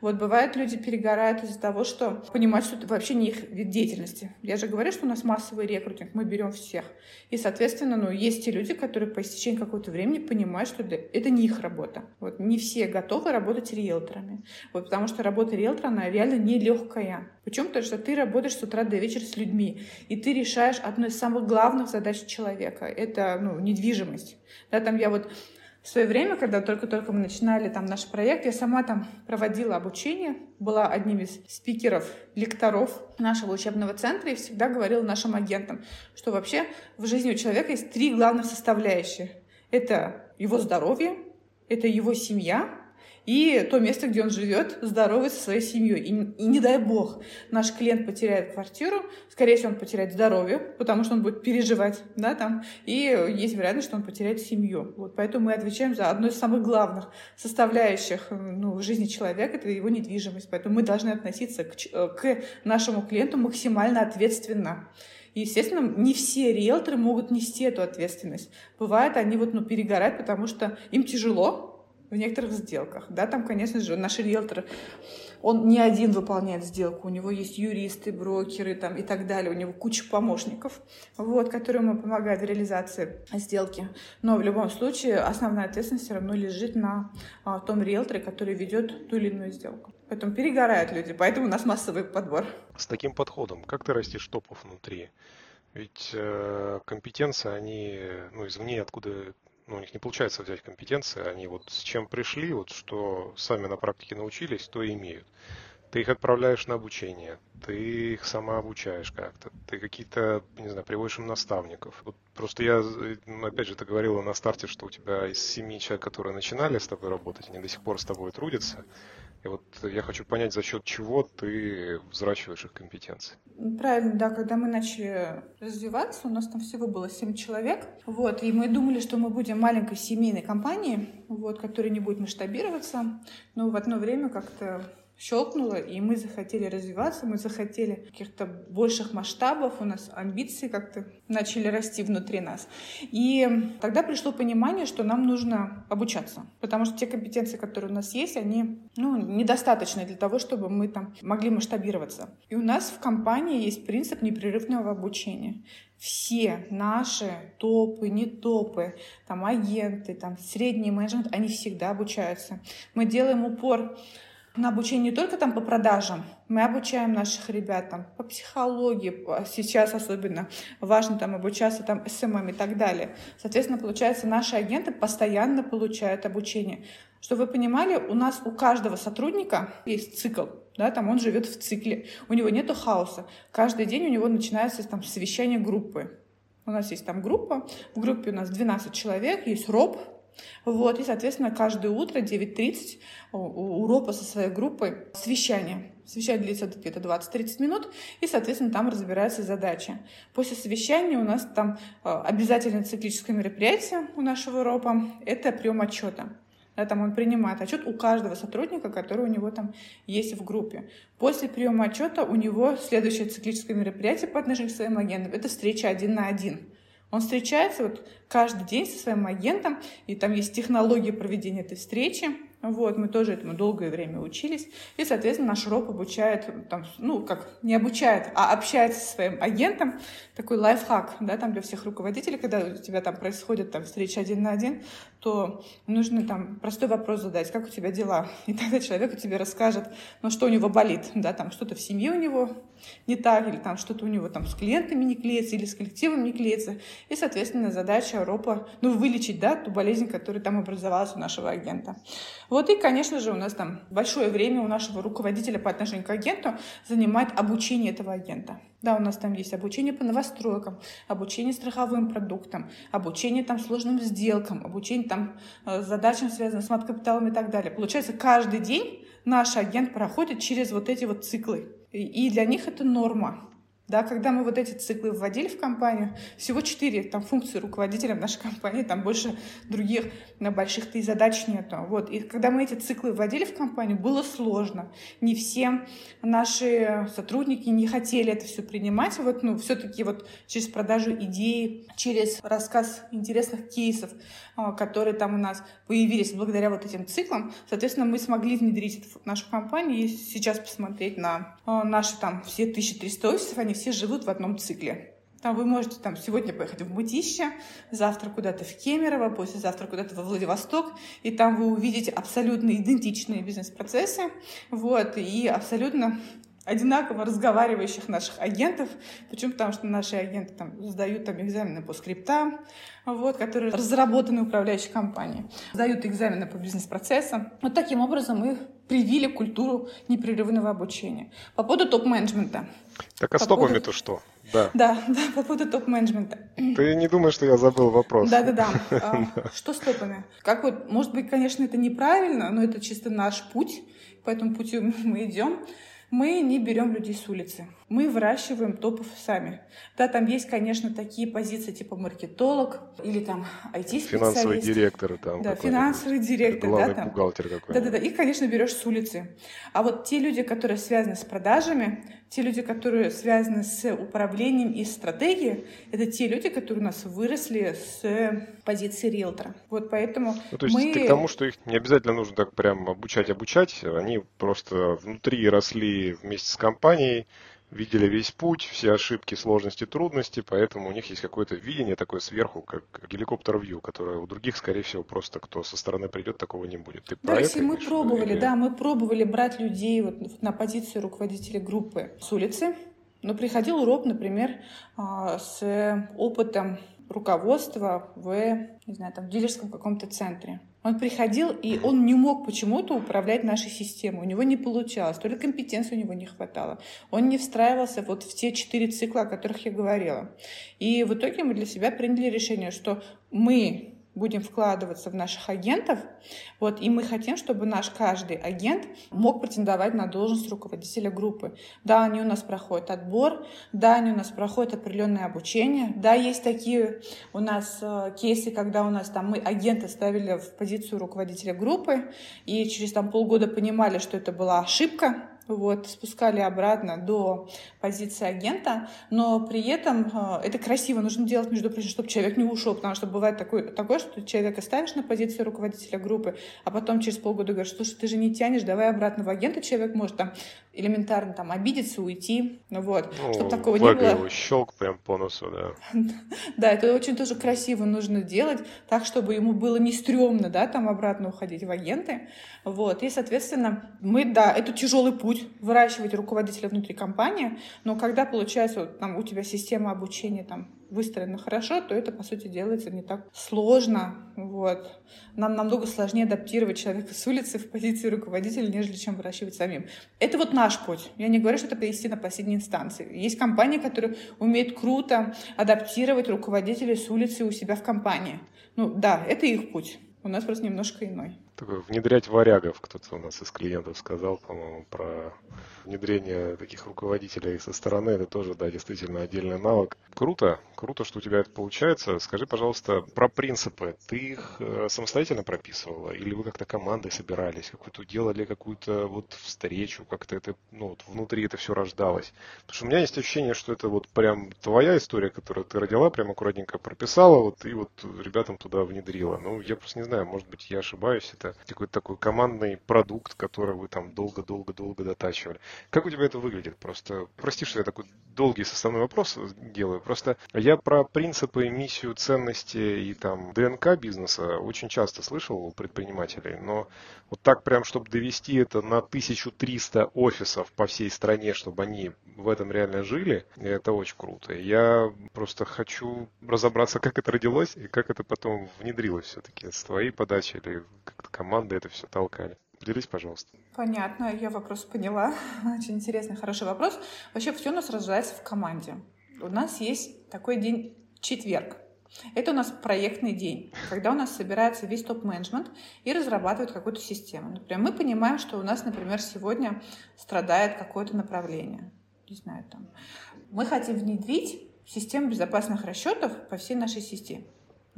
Speaker 2: Вот бывает, люди перегорают из-за того, что понимают, что это вообще не их вид деятельности. Я же говорю, что у нас массовый рекрутинг, мы берем всех. И, соответственно, ну, есть те люди, которые по истечении какого-то времени понимают, что это не их работа. Вот не все готовы работать риэлторами. Вот потому что работа риэлтора, она реально нелегкая. Почему? Потому что ты работаешь с утра до вечера с людьми, и ты решаешь одну из самых главных задач человека. Это ну, недвижимость. Да, там я вот в свое время, когда только-только мы начинали там наш проект, я сама там проводила обучение, была одним из спикеров, лекторов нашего учебного центра и всегда говорила нашим агентам, что вообще в жизни у человека есть три главных составляющих. Это его здоровье, это его семья и то место, где он живет, здоровый со своей семьей. И, и не дай бог, наш клиент потеряет квартиру, скорее всего, он потеряет здоровье, потому что он будет переживать, да, там, и есть вероятность, что он потеряет семью. Вот поэтому мы отвечаем за одну из самых главных составляющих ну, в жизни человека, это его недвижимость. Поэтому мы должны относиться к, э, к нашему клиенту максимально ответственно. И, естественно, не все риэлторы могут нести эту ответственность. Бывает, они вот, ну, перегорают, потому что им тяжело, в некоторых сделках. Да, там, конечно же, наш риэлтор, он не один выполняет сделку, у него есть юристы, брокеры там, и так далее, у него куча помощников, вот, которые ему помогают в реализации сделки. Но в любом случае основная ответственность все равно лежит на а, том риэлторе, который ведет ту или иную сделку. Поэтому перегорают люди, поэтому у нас массовый подбор.
Speaker 1: С таким подходом, как ты растишь топов внутри? Ведь э, компетенции, они ну, извне, откуда ну, у них не получается взять компетенции, они вот с чем пришли, вот что сами на практике научились, то и имеют. Ты их отправляешь на обучение, ты их сама обучаешь как-то, ты какие-то, не знаю, приводишь им наставников. Вот просто я, ну, опять же, ты говорила на старте, что у тебя из семи человек, которые начинали с тобой работать, они до сих пор с тобой трудятся. И вот я хочу понять, за счет чего ты взращиваешь их компетенции.
Speaker 2: Правильно, да, когда мы начали развиваться, у нас там всего было 7 человек, вот, и мы думали, что мы будем маленькой семейной компанией, вот, которая не будет масштабироваться, но в одно время как-то щелкнуло, и мы захотели развиваться, мы захотели каких-то больших масштабов, у нас амбиции как-то начали расти внутри нас. И тогда пришло понимание, что нам нужно обучаться, потому что те компетенции, которые у нас есть, они ну, недостаточны для того, чтобы мы там могли масштабироваться. И у нас в компании есть принцип непрерывного обучения все наши топы, не топы, там агенты, там средний менеджмент, они всегда обучаются. Мы делаем упор на обучение не только там по продажам, мы обучаем наших ребят там по психологии, сейчас особенно важно там обучаться там SMM и так далее. Соответственно, получается, наши агенты постоянно получают обучение. Что вы понимали, у нас у каждого сотрудника есть цикл, да, там он живет в цикле, у него нету хаоса. Каждый день у него начинается там совещание группы. У нас есть там группа, в группе у нас 12 человек, есть роб, вот, и, соответственно, каждое утро 9.30 у РОПа со своей группой совещание. Совещание длится где-то 20-30 минут, и, соответственно, там разбираются задачи. После совещания у нас там э, обязательно циклическое мероприятие у нашего РОПа — это прием отчета. Да, там он принимает отчет у каждого сотрудника, который у него там есть в группе. После приема отчета у него следующее циклическое мероприятие по отношению к своим агентам — это встреча один на один. Он встречается вот каждый день со своим агентом, и там есть технология проведения этой встречи. Вот, мы тоже этому долгое время учились. И, соответственно, наш РОП обучает, там, ну, как не обучает, а общается со своим агентом. Такой лайфхак, да, там для всех руководителей, когда у тебя там происходит там встреча один на один, то нужно там простой вопрос задать, как у тебя дела? (laughs) И тогда человек тебе расскажет, ну, что у него болит, да, там что-то в семье у него не так, или там что-то у него там с клиентами не клеится, или с коллективом не клеится. И, соответственно, задача РОПа, ну, вылечить, да, ту болезнь, которая там образовалась у нашего агента. Вот и, конечно же, у нас там большое время у нашего руководителя по отношению к агенту занимает обучение этого агента. Да, у нас там есть обучение по новостройкам, обучение страховым продуктам, обучение там сложным сделкам, обучение там э, задачам, связанным с маткапиталом и так далее. Получается, каждый день наш агент проходит через вот эти вот циклы. И для них это норма. Да, когда мы вот эти циклы вводили в компанию, всего четыре там функции руководителя в нашей компании, там больше других на больших-то и задач нету. Вот. И когда мы эти циклы вводили в компанию, было сложно. Не все наши сотрудники не хотели это все принимать. Вот, ну, все-таки вот через продажу идей, через рассказ интересных кейсов, а, которые там у нас появились благодаря вот этим циклам, соответственно, мы смогли внедрить это в нашу компанию. И сейчас посмотреть на а, наши там все 1300 офисов, они все живут в одном цикле. Там вы можете там сегодня поехать в Мытище, завтра куда-то в Кемерово, послезавтра куда-то во Владивосток, и там вы увидите абсолютно идентичные бизнес-процессы, вот, и абсолютно одинаково разговаривающих наших агентов. Почему? Потому что наши агенты там сдают там экзамены по скриптам, вот, которые разработаны управляющей компанией, сдают экзамены по бизнес-процессам. Вот таким образом мы привили культуру непрерывного обучения. По поводу топ-менеджмента.
Speaker 1: Так а с топами-то что?
Speaker 2: Да. да, да, по поводу топ-менеджмента.
Speaker 1: Ты не думаешь, что я забыл вопрос?
Speaker 2: Да-да-да. (laughs) А, что с топами? Как вот, может быть, конечно, это неправильно, но это чисто наш путь, по этому пути мы идем. Мы не берем людей с улицы. Мы выращиваем топов сами. Да, там есть, конечно, такие позиции типа маркетолог или там IT-специалист.
Speaker 1: Финансовый директор там.
Speaker 2: Да, финансовый директор.
Speaker 1: Главный
Speaker 2: да, там.
Speaker 1: бухгалтер какой-то.
Speaker 2: Да-да-да, их, конечно, берешь с улицы. А вот те люди, которые связаны с продажами, те люди, которые связаны с управлением и стратегией, это те люди, которые у нас выросли с позиции риэлтора. Вот поэтому
Speaker 1: ну, то есть
Speaker 2: мы...
Speaker 1: ты к тому, что их не обязательно нужно так прям обучать-обучать, они просто внутри росли вместе с компанией, видели весь путь, все ошибки, сложности, трудности, поэтому у них есть какое-то видение такое сверху, как геликоптер-вью, которое у других, скорее всего, просто кто со стороны придет, такого не будет. Ты
Speaker 2: да, если мы пробовали, или... да, мы пробовали брать людей вот на позицию руководителя группы с улицы, но приходил урок, например, а, с опытом руководства в, не знаю, там, в дилерском каком-то центре. Он приходил, и он не мог почему-то управлять нашей системой. У него не получалось. То ли компетенции у него не хватало. Он не встраивался вот в те четыре цикла, о которых я говорила. И в итоге мы для себя приняли решение, что мы будем вкладываться в наших агентов, вот, и мы хотим, чтобы наш каждый агент мог претендовать на должность руководителя группы. Да, они у нас проходят отбор, да, они у нас проходят определенное обучение, да, есть такие у нас э, кейсы, когда у нас там мы агента ставили в позицию руководителя группы, и через там полгода понимали, что это была ошибка, вот, спускали обратно до позиции агента, но при этом э, это красиво нужно делать, между прочим, чтобы человек не ушел, потому что бывает такое, такое, что ты человека ставишь на позицию руководителя группы, а потом через полгода говоришь, слушай, ты же не тянешь, давай обратно в агента, человек может там элементарно там обидеться, уйти, вот, ну, чтобы такого не было.
Speaker 1: его щелк прям по носу, да. (laughs)
Speaker 2: да, это очень тоже красиво нужно делать, так, чтобы ему было не стрёмно, да, там обратно уходить в агенты, вот, и, соответственно, мы, да, это тяжелый путь, путь выращивать руководителя внутри компании, но когда получается вот, там, у тебя система обучения там, выстроена хорошо, то это, по сути, делается не так сложно. Вот. Нам намного сложнее адаптировать человека с улицы в позицию руководителя, нежели чем выращивать самим. Это вот наш путь. Я не говорю, что это привести на последней инстанции. Есть компании, которые умеют круто адаптировать руководителей с улицы у себя в компании. Ну да, это их путь. У нас просто немножко иной
Speaker 1: такой внедрять варягов, кто-то у нас из клиентов сказал, по-моему, про внедрение таких руководителей со стороны, это тоже, да, действительно отдельный навык. Круто, круто, что у тебя это получается. Скажи, пожалуйста, про принципы. Ты их э, самостоятельно прописывала? Или вы как-то командой собирались, какую-то делали какую-то вот встречу, как-то это, ну, вот внутри это все рождалось? Потому что у меня есть ощущение, что это вот прям твоя история, которую ты родила, прям аккуратненько прописала, вот и вот ребятам туда внедрила. Ну, я просто не знаю, может быть, я ошибаюсь, это какой-то такой командный продукт, который вы там долго-долго-долго дотачивали. Как у тебя это выглядит? Просто, прости, что я такой долгий составной вопрос делаю. Просто я про принципы, миссию, ценности и там ДНК бизнеса очень часто слышал у предпринимателей, но вот так прям, чтобы довести это на 1300 офисов по всей стране, чтобы они в этом реально жили, это очень круто. Я просто хочу разобраться, как это родилось и как это потом внедрилось все-таки с твоей подачи или как-то команды это все толкали. Поделись, пожалуйста.
Speaker 2: Понятно, я вопрос поняла. (laughs) Очень интересный, хороший вопрос. Вообще все у нас рождается в команде. У нас есть такой день четверг. Это у нас проектный день, когда у нас собирается весь топ-менеджмент и разрабатывает какую-то систему. Например, мы понимаем, что у нас, например, сегодня страдает какое-то направление. не знаю, там, мы хотим внедрить систему безопасных расчетов по всей нашей сети.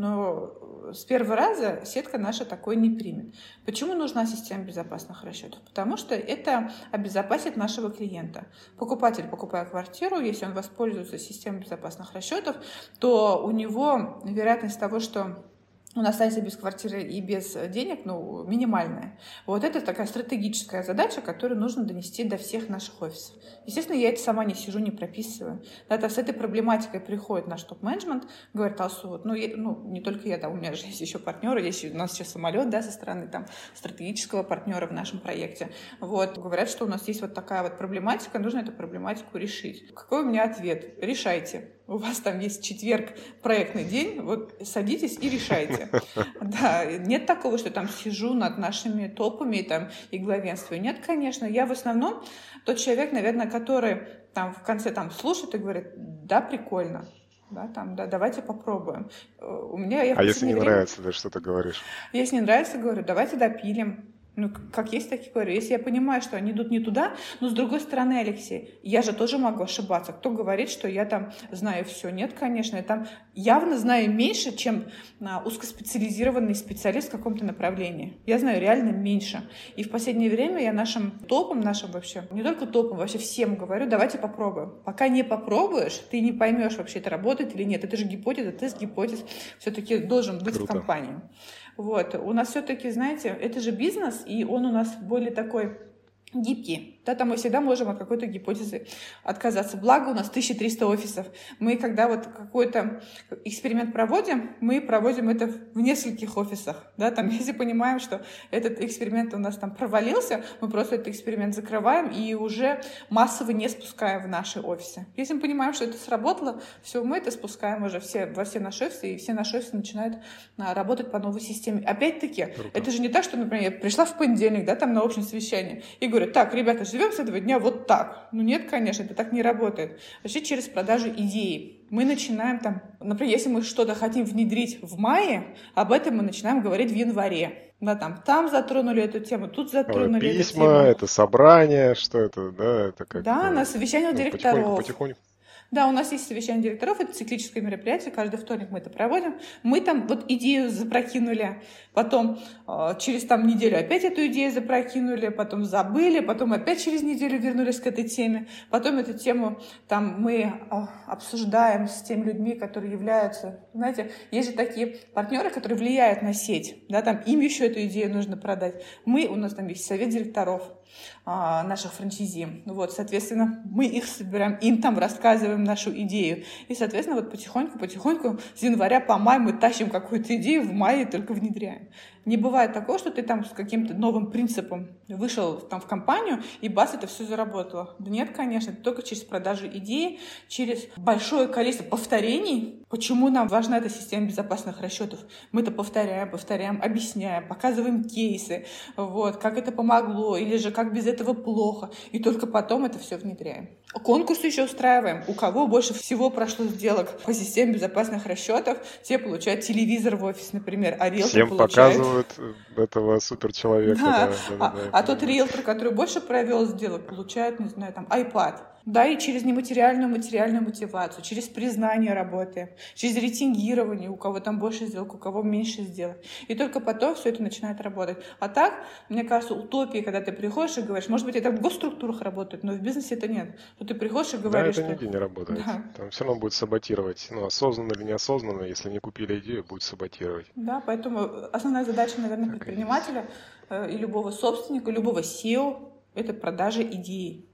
Speaker 2: Но с первого раза сетка наша такой не примет. Почему нужна система безопасных расчетов? Потому что это обезопасит нашего клиента. Покупатель, покупая квартиру, если он воспользуется системой безопасных расчетов, то у него вероятность того, что он останется без квартиры и без денег, ну, минимальная. Вот это такая стратегическая задача, которую нужно донести до всех наших офисов. Естественно, я это сама не сижу, не прописываю. Это с этой проблематикой приходит наш топ-менеджмент, говорит, Алсу, вот, ну, я, ну, не только я, да, у меня же есть еще партнеры, есть у нас сейчас самолет, да, со стороны там стратегического партнера в нашем проекте. Вот, говорят, что у нас есть вот такая вот проблематика, нужно эту проблематику решить. Какой у меня ответ? Решайте у вас там есть четверг, проектный день, вот садитесь и решайте. (laughs) Да, нет такого, что там сижу над нашими топами там, и главенствую. Нет, конечно. Я в основном тот человек, наверное, который там в конце там слушает и говорит, да, прикольно, да, там, да, давайте попробуем.
Speaker 1: У меня, я а если не время... нравится, да, что ты говоришь?
Speaker 2: Если не нравится, говорю, давайте допилим. Ну, как есть, так и говорю. Если я понимаю, что они идут не туда, но с другой стороны, Алексей, я же тоже могу ошибаться. Кто говорит, что я там знаю все? Нет, конечно, я там явно знаю меньше, чем а, узкоспециализированный специалист в каком-то направлении. Я знаю реально меньше. И в последнее время я нашим топом, нашим вообще, не только топом, вообще всем говорю, давайте попробуем. Пока не попробуешь, ты не поймешь, вообще это работает или нет. Это же гипотеза, тест гипотез все-таки должен быть Круто. в компании. Вот. У нас все-таки, знаете, это же бизнес, и он у нас более такой гибкий. Да, там мы всегда можем от какой-то гипотезы отказаться. Благо у нас 1300 офисов. Мы, когда вот какой-то эксперимент проводим, мы проводим это в нескольких офисах. Да, там, (laughs) если понимаем, что этот эксперимент у нас там провалился, мы просто этот эксперимент закрываем и уже массово не спускаем в наши офисы. Если мы понимаем, что это сработало, все, мы это спускаем уже все, во все наши офисы, и все наши офисы начинают а, работать по новой системе. Опять-таки, это же не так, что, например, я пришла в понедельник, да, там на общем совещании, и говорю, так, ребята, живем с этого дня вот так. Ну нет, конечно, это так не работает. Вообще через продажу идеи. Мы начинаем там, например, если мы что-то хотим внедрить в мае, об этом мы начинаем говорить в январе. Да, там, там затронули эту тему, тут затронули
Speaker 1: Письма,
Speaker 2: эту тему.
Speaker 1: это собрание, что это, да, это как...
Speaker 2: Да, на совещание ну, директоров. Потихоньку,
Speaker 1: потихоньку.
Speaker 2: Да, у нас есть совещание директоров, это циклическое мероприятие, каждый вторник мы это проводим. Мы там вот идею запрокинули, потом э, через там неделю опять эту идею запрокинули, потом забыли, потом опять через неделю вернулись к этой теме, потом эту тему там мы э, обсуждаем с теми людьми, которые являются, знаете, есть же такие партнеры, которые влияют на сеть, да, там им еще эту идею нужно продать. Мы, у нас там есть совет директоров, а, наших франчайзи. Вот, соответственно, мы их собираем, им там рассказываем нашу идею. И, соответственно, вот потихоньку-потихоньку с января по май мы тащим какую-то идею, в мае только внедряем. Не бывает такого, что ты там с каким-то новым принципом вышел там в компанию, и бас, это все заработало. Да нет, конечно, это только через продажу идеи, через большое количество повторений. Почему нам важна эта система безопасных расчетов? Мы это повторяем, повторяем, объясняем, показываем кейсы, вот, как это помогло, или же как без этого плохо. И только потом это все внедряем. Конкурс еще устраиваем. У кого больше всего прошло сделок по системе безопасных расчетов, те получают телевизор в офис, например, а риэлтор
Speaker 1: Всем
Speaker 2: получает...
Speaker 1: показывают этого суперчеловека.
Speaker 2: Да. Да, да, а, да, а тот риэлтор, который больше провел сделок, получает, не знаю, там, iPad. Да, и через нематериальную материальную мотивацию, через признание работы, через рейтингирование, у кого там больше сделок, у кого меньше сделок. И только потом все это начинает работать. А так, мне кажется, утопия, когда ты приходишь и говоришь, может быть, это в госструктурах работает, но в бизнесе это нет. То ты приходишь и говоришь,
Speaker 1: да, это нигде не работает. Да. Там все равно будет саботировать. Ну, осознанно или неосознанно, если не купили идею, будет саботировать.
Speaker 2: Да, поэтому основная задача, наверное, так предпринимателя и, э, и любого собственника, любого SEO — это продажа идеи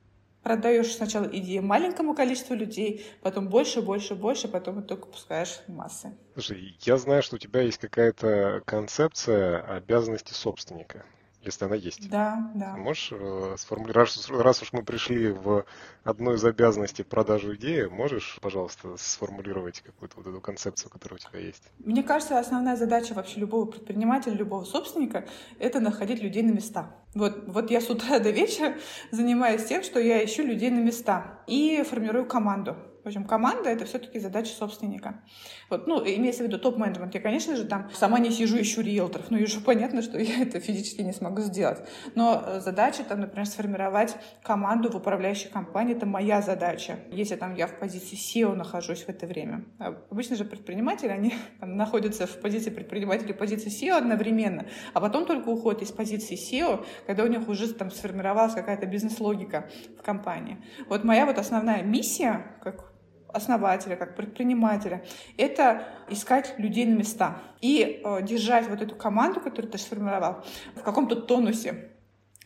Speaker 2: продаешь сначала идеи маленькому количеству людей, потом больше, больше, больше, потом и только пускаешь массы.
Speaker 1: Слушай, я знаю, что у тебя есть какая-то концепция обязанности собственника если она есть.
Speaker 2: Да, да.
Speaker 1: Можешь э, сформулировать, раз, раз уж мы пришли в одну из обязанностей продажу идеи, можешь, пожалуйста, сформулировать какую-то вот эту концепцию, которая у тебя есть?
Speaker 2: Мне кажется, основная задача вообще любого предпринимателя, любого собственника — это находить людей на места. Вот, вот я с утра (laughs) до вечера занимаюсь тем, что я ищу людей на места и формирую команду. В общем, команда — это все-таки задача собственника. Вот, ну, имеется в виду топ-менеджмент. Я, конечно же, там сама не сижу, ищу риэлторов. Ну, уже (laughs) понятно, что я это физически не смогу сделать. Но э, задача, там, например, сформировать команду в управляющей компании — это моя задача. Если там я в позиции SEO нахожусь в это время. А обычно же предприниматели, они (laughs) там, находятся в позиции предпринимателя и позиции SEO одновременно, а потом только уходят из позиции SEO, когда у них уже там сформировалась какая-то бизнес-логика в компании. Вот моя вот основная миссия, как основателя, как предпринимателя, это искать людей на места и э, держать вот эту команду, которую ты сформировал, в каком-то тонусе.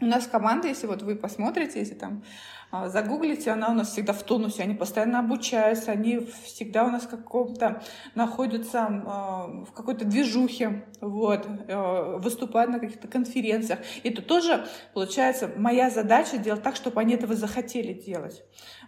Speaker 2: У нас команда, если вот вы посмотрите, если там э, загуглите, она у нас всегда в тонусе, они постоянно обучаются, они всегда у нас каком-то находятся э, в какой-то движухе, вот, э, выступают на каких-то конференциях. И это тоже, получается, моя задача делать так, чтобы они этого захотели делать.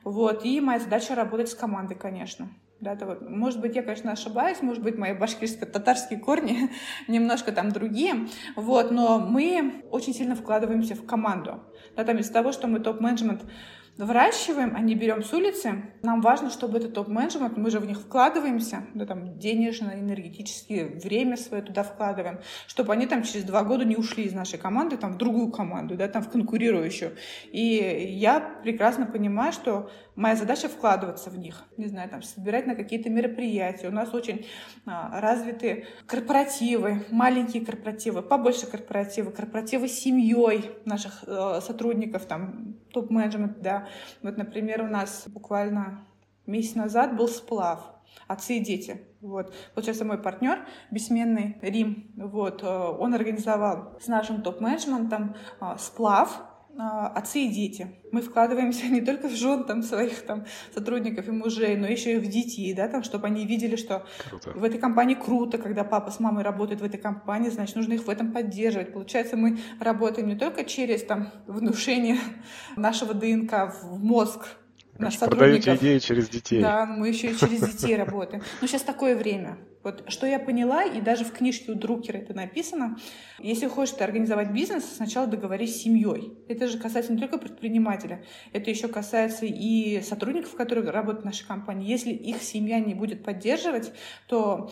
Speaker 2: Вот. И моя задача работать с командой, конечно. Да, это вот, может быть, я, конечно, ошибаюсь, может быть, мои башкирско-татарские корни (laughs) немножко там другие, вот, но мы очень сильно вкладываемся в команду. Да, там из-за того, что мы топ-менеджмент выращиваем, а не берем с улицы. Нам важно, чтобы этот топ-менеджмент, мы же в них вкладываемся, да, там, денежно, энергетически, время свое туда вкладываем, чтобы они там через два года не ушли из нашей команды там, в другую команду, да, там, в конкурирующую. И я прекрасно понимаю, что моя задача вкладываться в них, не знаю, там, собирать на какие-то мероприятия. У нас очень а, развиты корпоративы, маленькие корпоративы, побольше корпоративы, корпоративы с семьей наших э, сотрудников, там, топ-менеджмент, да. Вот, например, у нас буквально месяц назад был сплав отцы и дети. Вот. сейчас мой партнер, бессменный Рим, вот, э, он организовал с нашим топ-менеджментом э, сплав отцы и дети. Мы вкладываемся (laughs) не только в жен там, своих там, сотрудников и мужей, но еще и в детей, да, там, чтобы они видели, что круто. в этой компании круто, когда папа с мамой работают в этой компании, значит, нужно их в этом поддерживать. Получается, мы работаем не только через там, внушение (laughs) нашего ДНК в мозг
Speaker 1: наших Продаете идеи через детей.
Speaker 2: Да, мы еще и через детей работаем. Но сейчас такое время. Вот что я поняла, и даже в книжке у Друкера это написано, если хочешь ты организовать бизнес, сначала договорись с семьей. Это же касается не только предпринимателя, это еще касается и сотрудников, которые работают в нашей компании. Если их семья не будет поддерживать, то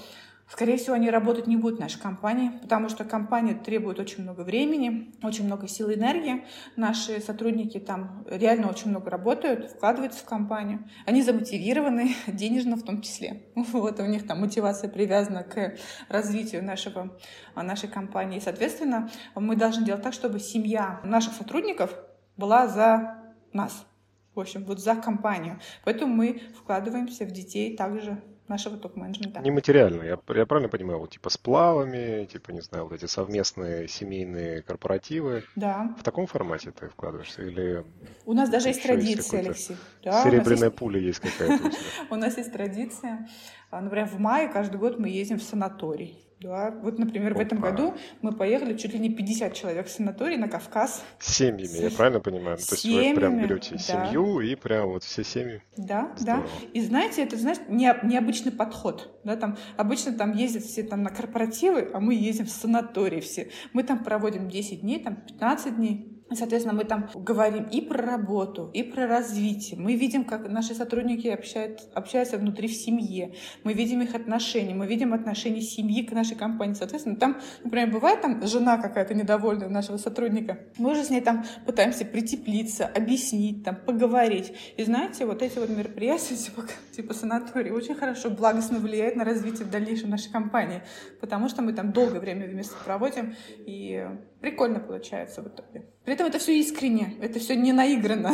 Speaker 2: Скорее всего, они работать не будут в нашей компании, потому что компания требует очень много времени, очень много сил и энергии. Наши сотрудники там реально очень много работают, вкладываются в компанию. Они замотивированы (laughs) денежно в том числе. (laughs) Вот, у них там мотивация привязана к развитию нашего, нашей компании. И, соответственно, мы должны делать так, чтобы семья наших сотрудников была за нас. В общем, вот за компанию. Поэтому мы вкладываемся в детей также нашего топ-менеджмента.
Speaker 1: Нематериально, я, я правильно понимаю, вот типа с плавами, типа, не знаю, вот эти совместные семейные корпоративы.
Speaker 2: Да.
Speaker 1: В таком формате ты вкладываешься или...
Speaker 2: У нас даже есть традиция, Алексей.
Speaker 1: Да, серебряная есть... пуля есть какая-то
Speaker 2: у (laughs) нас есть традиция. Например, в мае каждый год мы ездим в санаторий. Да, вот, например, Опа. в этом году мы поехали чуть ли не 50 человек в санаторий на Кавказ.
Speaker 1: С семьями, с... я правильно понимаю? То есть семьями, вы прям берете да. семью и прям вот все семьи?
Speaker 2: Да, Здорово. да. И знаете, это, знаешь, не, необычный подход. Да, там, обычно там ездят все там на корпоративы, а мы ездим в санаторий все. Мы там проводим 10 дней, там 15 дней. Соответственно, мы там говорим и про работу, и про развитие. Мы видим, как наши сотрудники общают, общаются внутри в семье. Мы видим их отношения, мы видим отношения семьи к нашей компании. Соответственно, там, например, бывает там жена какая-то недовольная нашего сотрудника. Мы уже с ней там пытаемся притеплиться, объяснить, там, поговорить. И знаете, вот эти вот мероприятия, (laughs) типа, типа санаторий, очень хорошо, благостно влияют на развитие в дальнейшем нашей компании. Потому что мы там долгое время вместе проводим, и прикольно получается в итоге. При этом это все искренне, это все не наиграно.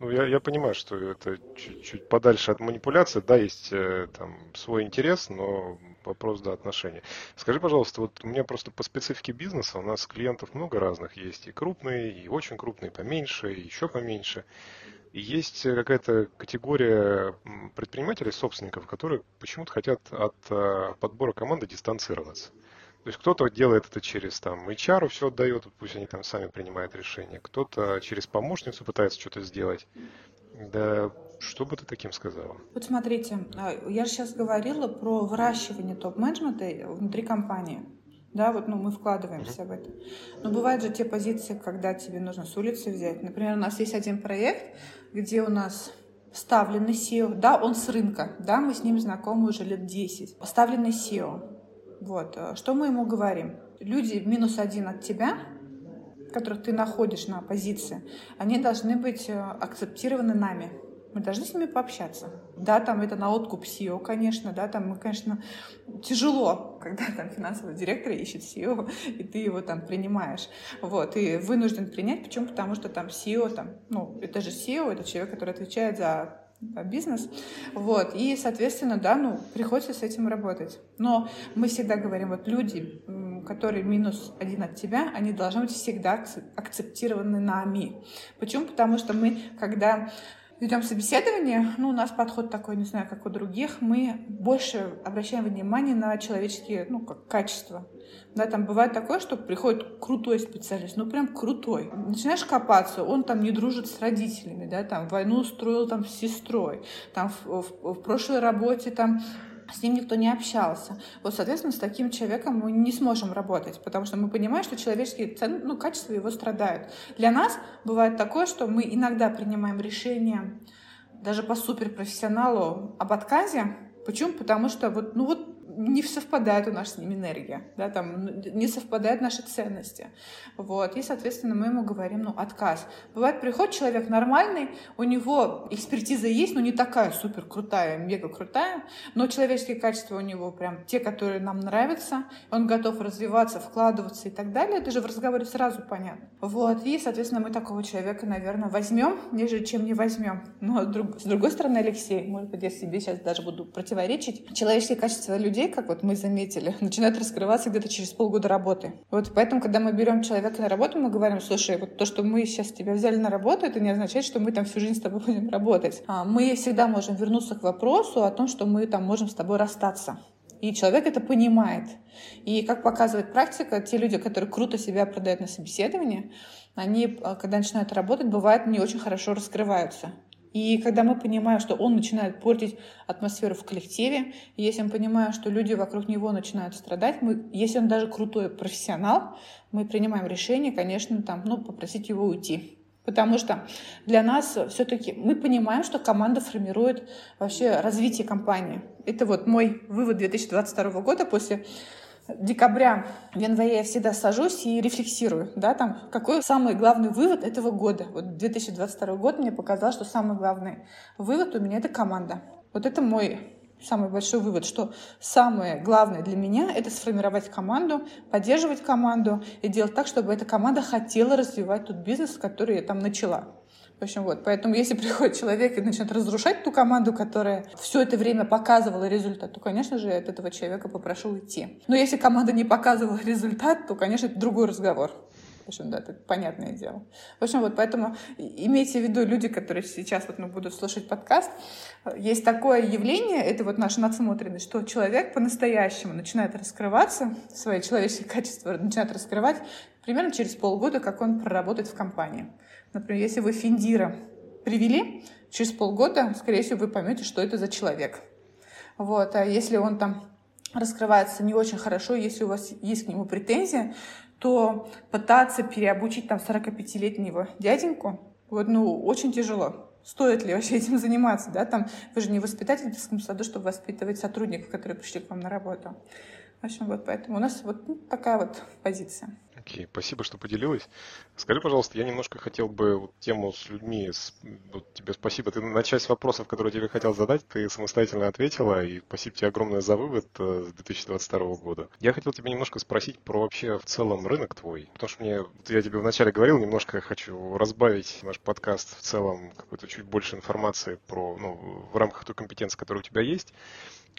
Speaker 1: Ну, я, я понимаю, что это чуть-чуть подальше от манипуляции, да, есть э, там свой интерес, но вопрос, да, отношения. Скажи, пожалуйста, вот у меня просто по специфике бизнеса, у нас клиентов много разных, есть и крупные, и очень крупные, поменьше, и еще поменьше. И есть какая-то категория предпринимателей, собственников, которые почему-то хотят от э, подбора команды дистанцироваться. То есть кто-то делает это через там HR, все отдает, пусть они там сами принимают решения. Кто-то через помощницу пытается что-то сделать. Да, что бы ты таким сказала?
Speaker 2: Вот смотрите, а, я же сейчас говорила про выращивание топ-менеджмента внутри компании. Да, вот ну, мы вкладываемся mm-hmm. в это. Но бывают же те позиции, когда тебе нужно с улицы взять. Например, у нас есть один проект, где у нас ставленный SEO, да, он с рынка, да, мы с ним знакомы уже лет 10. Поставленный SEO. Вот, э, что мы ему говорим? Люди минус один от тебя, которых ты находишь на позиции, они должны быть э, акцептированы нами. Мы должны с ними пообщаться. Да, там это на откуп SEO, конечно, да, там мы, конечно, тяжело, (laughs) когда там финансовый директор ищет SEO, и ты его там принимаешь. Вот, и вынужден принять. Почему? Потому что там SEO, там, ну, это же SEO, это человек, который отвечает за бизнес. Вот. И, соответственно, да, ну, приходится с этим работать. Но мы всегда говорим, вот люди, которые минус один от тебя, они должны быть всегда акцептированы нами. Почему? Потому что мы, когда ведем собеседование, ну, у нас подход такой, не знаю, как у других, мы больше обращаем внимание на человеческие, ну, как качества. Да, там бывает такое, что приходит крутой специалист, ну, прям крутой. Начинаешь копаться, он там не дружит с родителями, да, там войну устроил там с сестрой, там в, в, в прошлой работе там с ним никто не общался. Вот, соответственно, с таким человеком мы не сможем работать, потому что мы понимаем, что человеческие цен, ну, качества его страдают. Для нас бывает такое, что мы иногда принимаем решение даже по суперпрофессионалу об отказе. Почему? Потому что вот, ну вот не совпадает у нас с ним энергия, да, там не совпадают наши ценности. Вот. И, соответственно, мы ему говорим, ну, отказ. Бывает, приходит человек нормальный, у него экспертиза есть, но не такая супер крутая, мега крутая, но человеческие качества у него прям те, которые нам нравятся, он готов развиваться, вкладываться и так далее, это же в разговоре сразу понятно. Вот. И, соответственно, мы такого человека, наверное, возьмем, нежели чем не возьмем. Но с другой стороны, Алексей, может быть, я себе сейчас даже буду противоречить, человеческие качества людей, как вот мы заметили, (laughs) начинает раскрываться где-то через полгода работы. Вот поэтому, когда мы берем человека на работу, мы говорим, слушай, вот то, что мы сейчас тебя взяли на работу, это не означает, что мы там всю жизнь с тобой (laughs) будем работать. А мы всегда можем вернуться к вопросу о том, что мы там можем с тобой расстаться. И человек это понимает. И как показывает практика, те люди, которые круто себя продают на собеседовании, они, а, когда начинают работать, бывает не очень хорошо раскрываются. И когда мы понимаем, что он начинает портить атмосферу в коллективе, если мы понимаем, что люди вокруг него начинают страдать, мы, если он даже крутой профессионал, мы принимаем решение, конечно, там, ну, попросить его уйти. Потому что для нас все-таки мы понимаем, что команда формирует вообще развитие компании. Это вот мой вывод 2022 года после декабря, в январе я всегда сажусь и рефлексирую, да, там, какой самый главный вывод этого года. Вот 2022 год мне показал, что самый главный вывод у меня — это команда. Вот это мой самый большой вывод, что самое главное для меня — это сформировать команду, поддерживать команду и делать так, чтобы эта команда хотела развивать тот бизнес, который я там начала. В общем, вот. Поэтому если (laughs) приходит человек и начинает разрушать ту команду, которая все это время показывала результат, то, конечно же, от этого человека попрошу уйти. Но если команда не показывала (laughs) результат, то, конечно, это другой разговор. В общем, да, это понятное дело. В общем, вот поэтому имейте в виду люди, которые сейчас вот, ну, будут слушать подкаст, есть такое явление, это вот наша надсмотренность, что человек по-настоящему начинает раскрываться, свои человеческие (laughs) качества начинает раскрывать примерно через полгода, как он проработает в компании. Например, если вы Финдира привели, через полгода, скорее всего, вы поймете, что это за человек. Вот. А если он там раскрывается не очень хорошо, если у вас есть к нему претензия, то пытаться переобучить там 45-летнего дяденьку, вот, ну, очень тяжело. Стоит ли вообще этим заниматься, да, там, вы же не воспитатель в детском саду, чтобы воспитывать сотрудников, которые пришли к вам на работу. В общем, вот поэтому у нас вот ну, такая вот позиция.
Speaker 1: Окей, спасибо, что поделилась. Скажи, пожалуйста, я немножко хотел бы вот тему с людьми, с, вот тебе спасибо. Ты на часть вопросов, которые я тебе хотел задать, ты самостоятельно ответила, и спасибо тебе огромное за вывод э, с 2022 года. Я хотел тебя немножко спросить про вообще в целом рынок твой, потому что мне, вот я тебе вначале говорил, немножко хочу разбавить наш подкаст в целом, какой-то чуть больше информации про, ну, в рамках той компетенции, которая у тебя есть.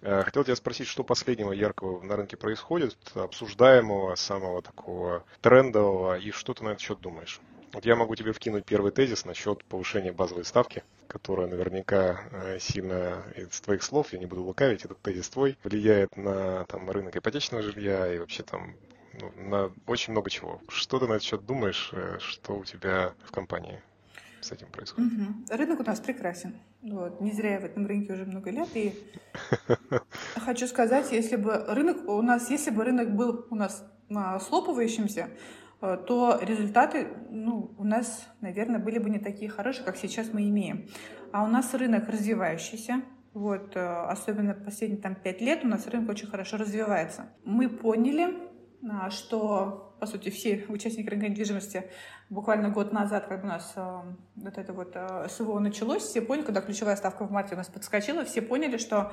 Speaker 1: Э, хотел тебя спросить, что последнего яркого на рынке происходит, обсуждаемого, самого такого трендового, и что ты на этот счет думаешь? Вот я могу тебе вкинуть первый тезис насчет повышения базовой ставки, которая наверняка э, сильно из твоих слов, я не буду лукавить, этот тезис твой, влияет на там, рынок ипотечного жилья и вообще там ну, на очень много чего. Что ты на этот счет думаешь, э, что у тебя в компании с этим происходит?
Speaker 2: Угу. Рынок у нас прекрасен. Вот. Не зря я в этом рынке уже много лет. И (laughs) хочу сказать, если бы рынок у нас, если бы рынок был у нас слопывающимся, э, то результаты ну, у нас, наверное, были бы не такие хорошие, как сейчас мы имеем. А у нас рынок развивающийся, вот, э, особенно последние там, пять лет у нас рынок очень хорошо развивается. Мы поняли, что, по сути, все участники рынка недвижимости буквально год назад, когда у нас э, вот это вот э, СВО началось, все поняли, когда ключевая ставка в марте у нас подскочила, все поняли, что,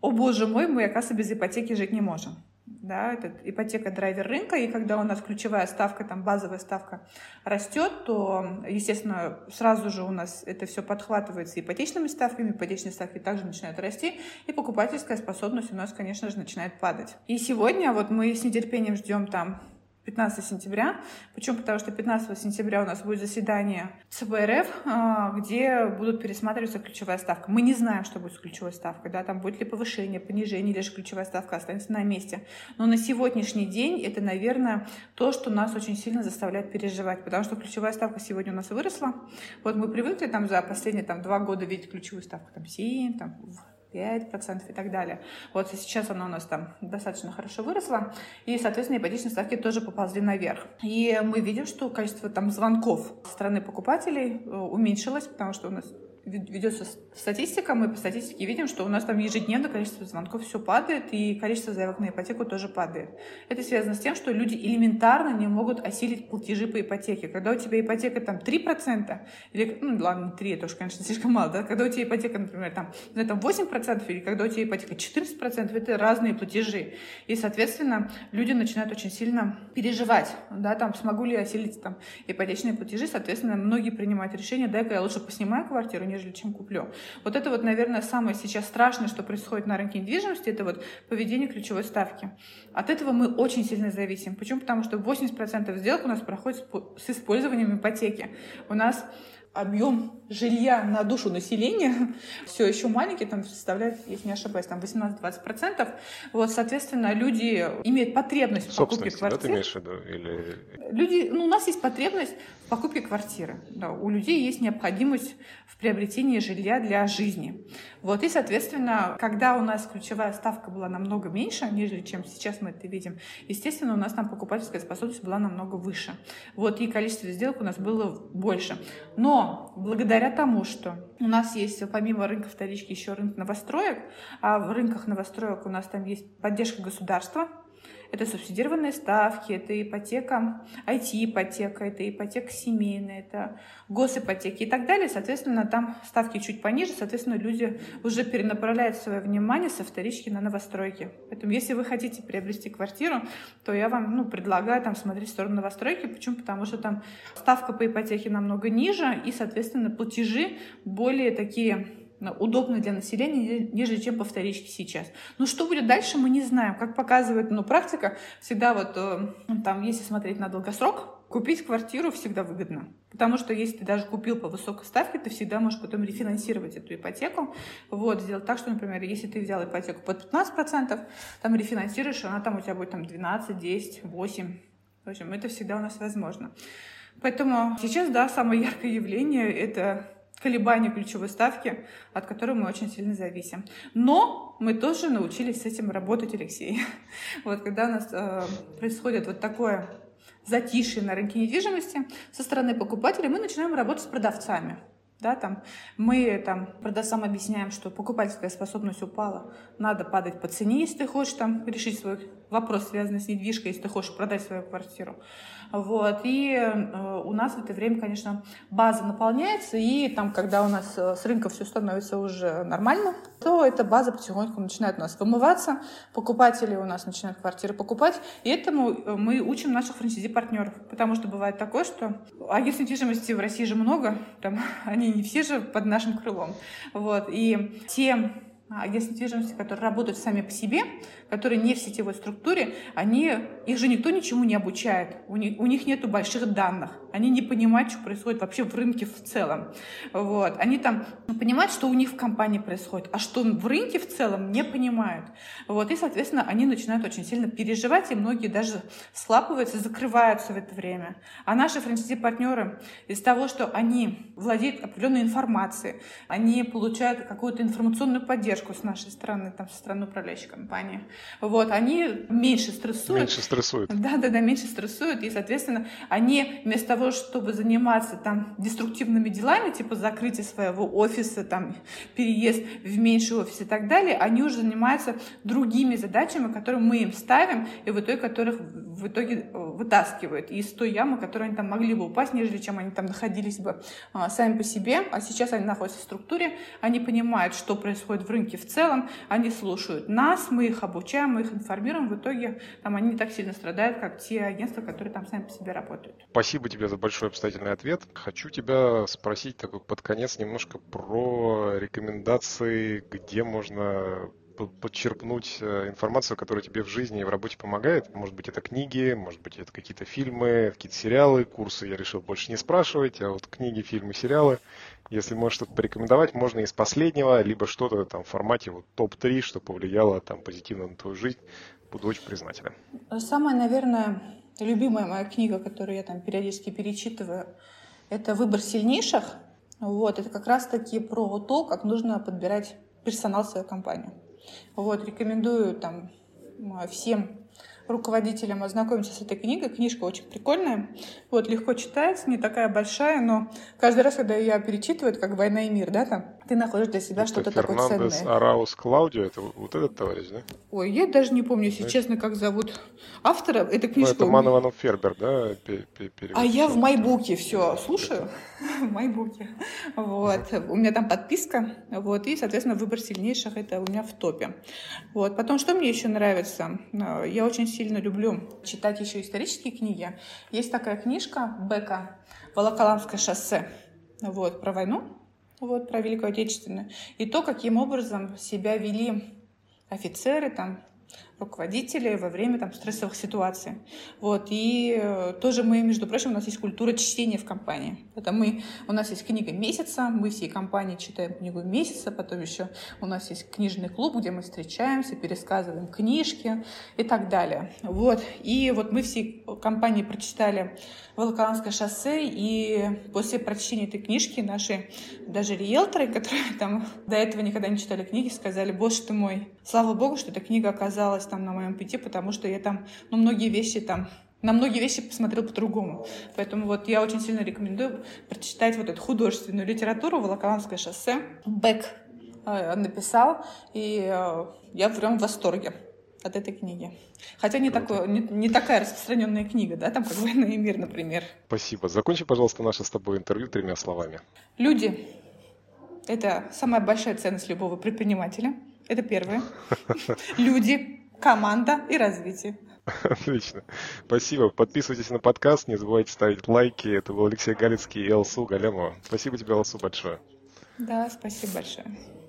Speaker 2: о боже мой, мы, оказывается, без ипотеки жить не можем да, это ипотека драйвер рынка, и когда у нас ключевая ставка, там базовая ставка растет, то, естественно, сразу же у нас это все подхватывается ипотечными ставками, ипотечные ставки также начинают расти, и покупательская способность у нас, конечно же, начинает падать. И сегодня вот мы с нетерпением ждем там 15 сентября. Почему? Потому что 15 сентября у нас будет заседание ЦБ РФ, а, где будут пересматриваться ключевая ставка. Мы не знаем, что будет с ключевой ставкой. Да? Там будет ли повышение, понижение, или же ключевая ставка останется на месте. Но на сегодняшний день это, наверное, то, что нас очень сильно заставляет переживать. Потому что ключевая ставка сегодня у нас выросла. Вот мы привыкли там за последние там, два года видеть ключевую ставку там 7, там, 5% и так далее. Вот сейчас она у нас там достаточно хорошо выросла, и, соответственно, ипотечные ставки тоже поползли наверх. И мы видим, что количество там звонков со стороны покупателей э, уменьшилось, потому что у нас ведется статистика, мы по статистике видим, что у нас там ежедневно количество звонков все падает, и количество заявок на ипотеку тоже падает. Это связано с тем, что люди элементарно не могут осилить платежи по ипотеке. Когда у тебя ипотека там 3%, или, ну ладно, 3, это уж, конечно, слишком мало, да? когда у тебя ипотека, например, там, ну, там 8%, или когда у тебя ипотека 14%, это разные платежи. И, соответственно, люди начинают очень сильно переживать, да, там, смогу ли я осилить там ипотечные платежи, соответственно, многие принимают решение, дай-ка я лучше поснимаю квартиру, нежели чем куплю. Вот это вот, наверное, самое сейчас страшное, что происходит на рынке недвижимости, это вот поведение ключевой ставки. От этого мы очень сильно зависим. Почему? Потому что 80% сделок у нас проходит с использованием ипотеки. У нас объем жилья на душу населения (laughs) все еще маленький, там составляет, если не ошибаюсь, там 18-20%. Вот, соответственно, люди имеют потребность в покупке квартиры. Да, ты имеешь в виду? Или... Люди, ну, у нас есть потребность в покупке квартиры. Да, у людей есть необходимость в приобретении жилья для жизни. Вот, и, соответственно, когда у нас ключевая ставка была намного меньше, нежели чем сейчас мы это видим, естественно, у нас там покупательская способность была намного выше. Вот, и количество сделок у нас было больше. Но благодаря тому, что у нас есть помимо рынка вторички еще рынок новостроек, а в рынках новостроек у нас там есть поддержка государства, это субсидированные ставки, это ипотека, IT-ипотека, это ипотека семейная, это госипотеки и так далее. Соответственно, там ставки чуть пониже, соответственно, люди уже перенаправляют свое внимание со вторички на новостройки. Поэтому, если вы хотите приобрести квартиру, то я вам ну, предлагаю там смотреть в сторону новостройки. Почему? Потому что там ставка по ипотеке намного ниже, и, соответственно, платежи более такие удобно для населения, нежели чем по вторичке сейчас. Но что будет дальше, мы не знаем. Как показывает ну, практика, всегда вот э, там, если смотреть на долгосрок, купить квартиру всегда выгодно. Потому что если ты даже купил по высокой ставке, ты всегда можешь потом рефинансировать эту ипотеку. Вот, сделать так, что, например, если ты взял ипотеку под 15%, там рефинансируешь, она там у тебя будет там 12, 10, 8. В общем, это всегда у нас возможно. Поэтому сейчас, да, самое яркое явление — это колебания ключевой ставки, от которой мы очень сильно зависим. Но мы тоже научились с этим работать, Алексей. (laughs) Вот когда у нас э, происходит вот такое затишье на рынке недвижимости со стороны покупателей, мы начинаем работать с продавцами. Да, там, мы там, продавцам объясняем, что покупательская способность упала, надо падать по цене, если ты хочешь там, решить свой вопрос, связанный с недвижкой, если ты хочешь продать свою квартиру. Вот. И э, у нас в это время, конечно, база наполняется, и там, когда у нас э, с рынка все становится уже нормально, то эта база потихоньку начинает у нас вымываться, покупатели у нас начинают квартиры покупать, и этому э, мы учим наших франчайзи-партнеров, потому что бывает такое, что агентств недвижимости в России же много, там, (laughs) они не все же под нашим крылом, вот, и те агентств недвижимости, которые работают сами по себе, которые не в сетевой структуре, они, их же никто ничему не обучает, у них, у них нету больших данных, они не понимают, что происходит вообще в рынке в целом. Вот. Они там понимают, что у них в компании происходит, а что в рынке в целом не понимают. Вот. И, соответственно, они начинают очень сильно переживать, и многие даже слапываются, закрываются в это время. А наши франчайзи-партнеры из того, что они владеют определенной информацией, они получают какую-то информационную поддержку с нашей стороны, там, со стороны управляющей компании, вот, они меньше стрессуют.
Speaker 1: Меньше стрессуют.
Speaker 2: Да, да, да, меньше стрессуют, и, соответственно, они вместо того, чтобы заниматься там деструктивными делами, типа закрытие своего офиса, там, переезд в меньший офис и так далее, они уже занимаются другими задачами, которые мы им ставим, и в итоге которых в итоге э, вытаскивают из той ямы, в которой они там могли бы упасть, нежели чем они там находились бы а, сами по себе, а сейчас они находятся в структуре, они понимают, что происходит в рынке в целом, они слушают нас, мы их обучаем, мы их информируем, в итоге там они не так сильно страдают, как те агентства, которые там сами по себе работают.
Speaker 1: Спасибо тебе за большой обстоятельный ответ. Хочу тебя спросить такой под конец немножко про рекомендации, где можно подчерпнуть э, информацию, которая тебе в жизни и в работе помогает. Может быть, это книги, может быть, это какие-то фильмы, какие-то сериалы, курсы я решил больше не спрашивать, а вот книги, фильмы, сериалы. Если можешь что-то порекомендовать, можно из последнего, либо что-то там в формате вот топ-3, что повлияло там позитивно на твою жизнь. Буду очень признателен.
Speaker 2: Самая, наверное, любимая моя книга, которую я там периодически перечитываю, это «Выбор сильнейших». Вот, это как раз-таки про то, как нужно подбирать персонал в свою компанию. Вот, рекомендую там всем руководителям ознакомиться с этой книгой. Книжка очень прикольная. Вот, легко читается, не такая большая, но каждый раз, когда я перечитываю, это как «Война и мир», да, там, ты находишь для себя что-то такое ценное.
Speaker 1: Фернандес Араус Клаудио, это вот этот товарищ, да?
Speaker 2: Ой, я даже не помню, если Знаешь? честно, как зовут автора этой книжки.
Speaker 1: Ну, это Ман Иванов Фербер, да?
Speaker 2: А я в Майбуке все слушаю, (laughs) в Майбуке. Вот, у меня там подписка, вот, и, соответственно, выбор сильнейших это у меня в топе. Вот, потом, что мне еще нравится? Я очень сильно люблю читать еще исторические книги. Есть такая книжка Бека «Волоколамское шоссе», вот, про войну, вот, про Великую Отечественную, и то, каким образом себя вели офицеры, там, руководителей во время там, стрессовых ситуаций. Вот. И э, тоже мы, между прочим, у нас есть культура чтения в компании. Это мы, у нас есть книга месяца, мы всей компании читаем книгу месяца, потом еще у нас есть книжный клуб, где мы встречаемся, пересказываем книжки и так далее. Вот. И вот мы всей компании прочитали Волоколамское шоссе, и после прочтения этой книжки наши даже риэлторы, (laughs) которые там до этого никогда не читали книги, сказали, боже ты мой, слава богу, что эта книга оказалась там на моем пути, потому что я там, ну, многие вещи там на многие вещи посмотрел по-другому. Поэтому вот я очень сильно рекомендую прочитать вот эту художественную литературу «Волоколамское шоссе». Бек э, написал, и э, я прям в восторге от этой книги. Хотя не, такое, не, не такая распространенная книга, да, там как «Война (laughs) и мир», например.
Speaker 1: Спасибо. Закончи, пожалуйста, наше с тобой интервью тремя словами.
Speaker 2: Люди. Это самая большая ценность любого предпринимателя. Это первое. (laughs) Люди команда и развитие. (laughs)
Speaker 1: Отлично. Спасибо. Подписывайтесь на подкаст, не забывайте ставить лайки. Это был Алексей Галицкий и Алсу Галямова. Спасибо тебе, Алсу, большое.
Speaker 2: Да, спасибо большое.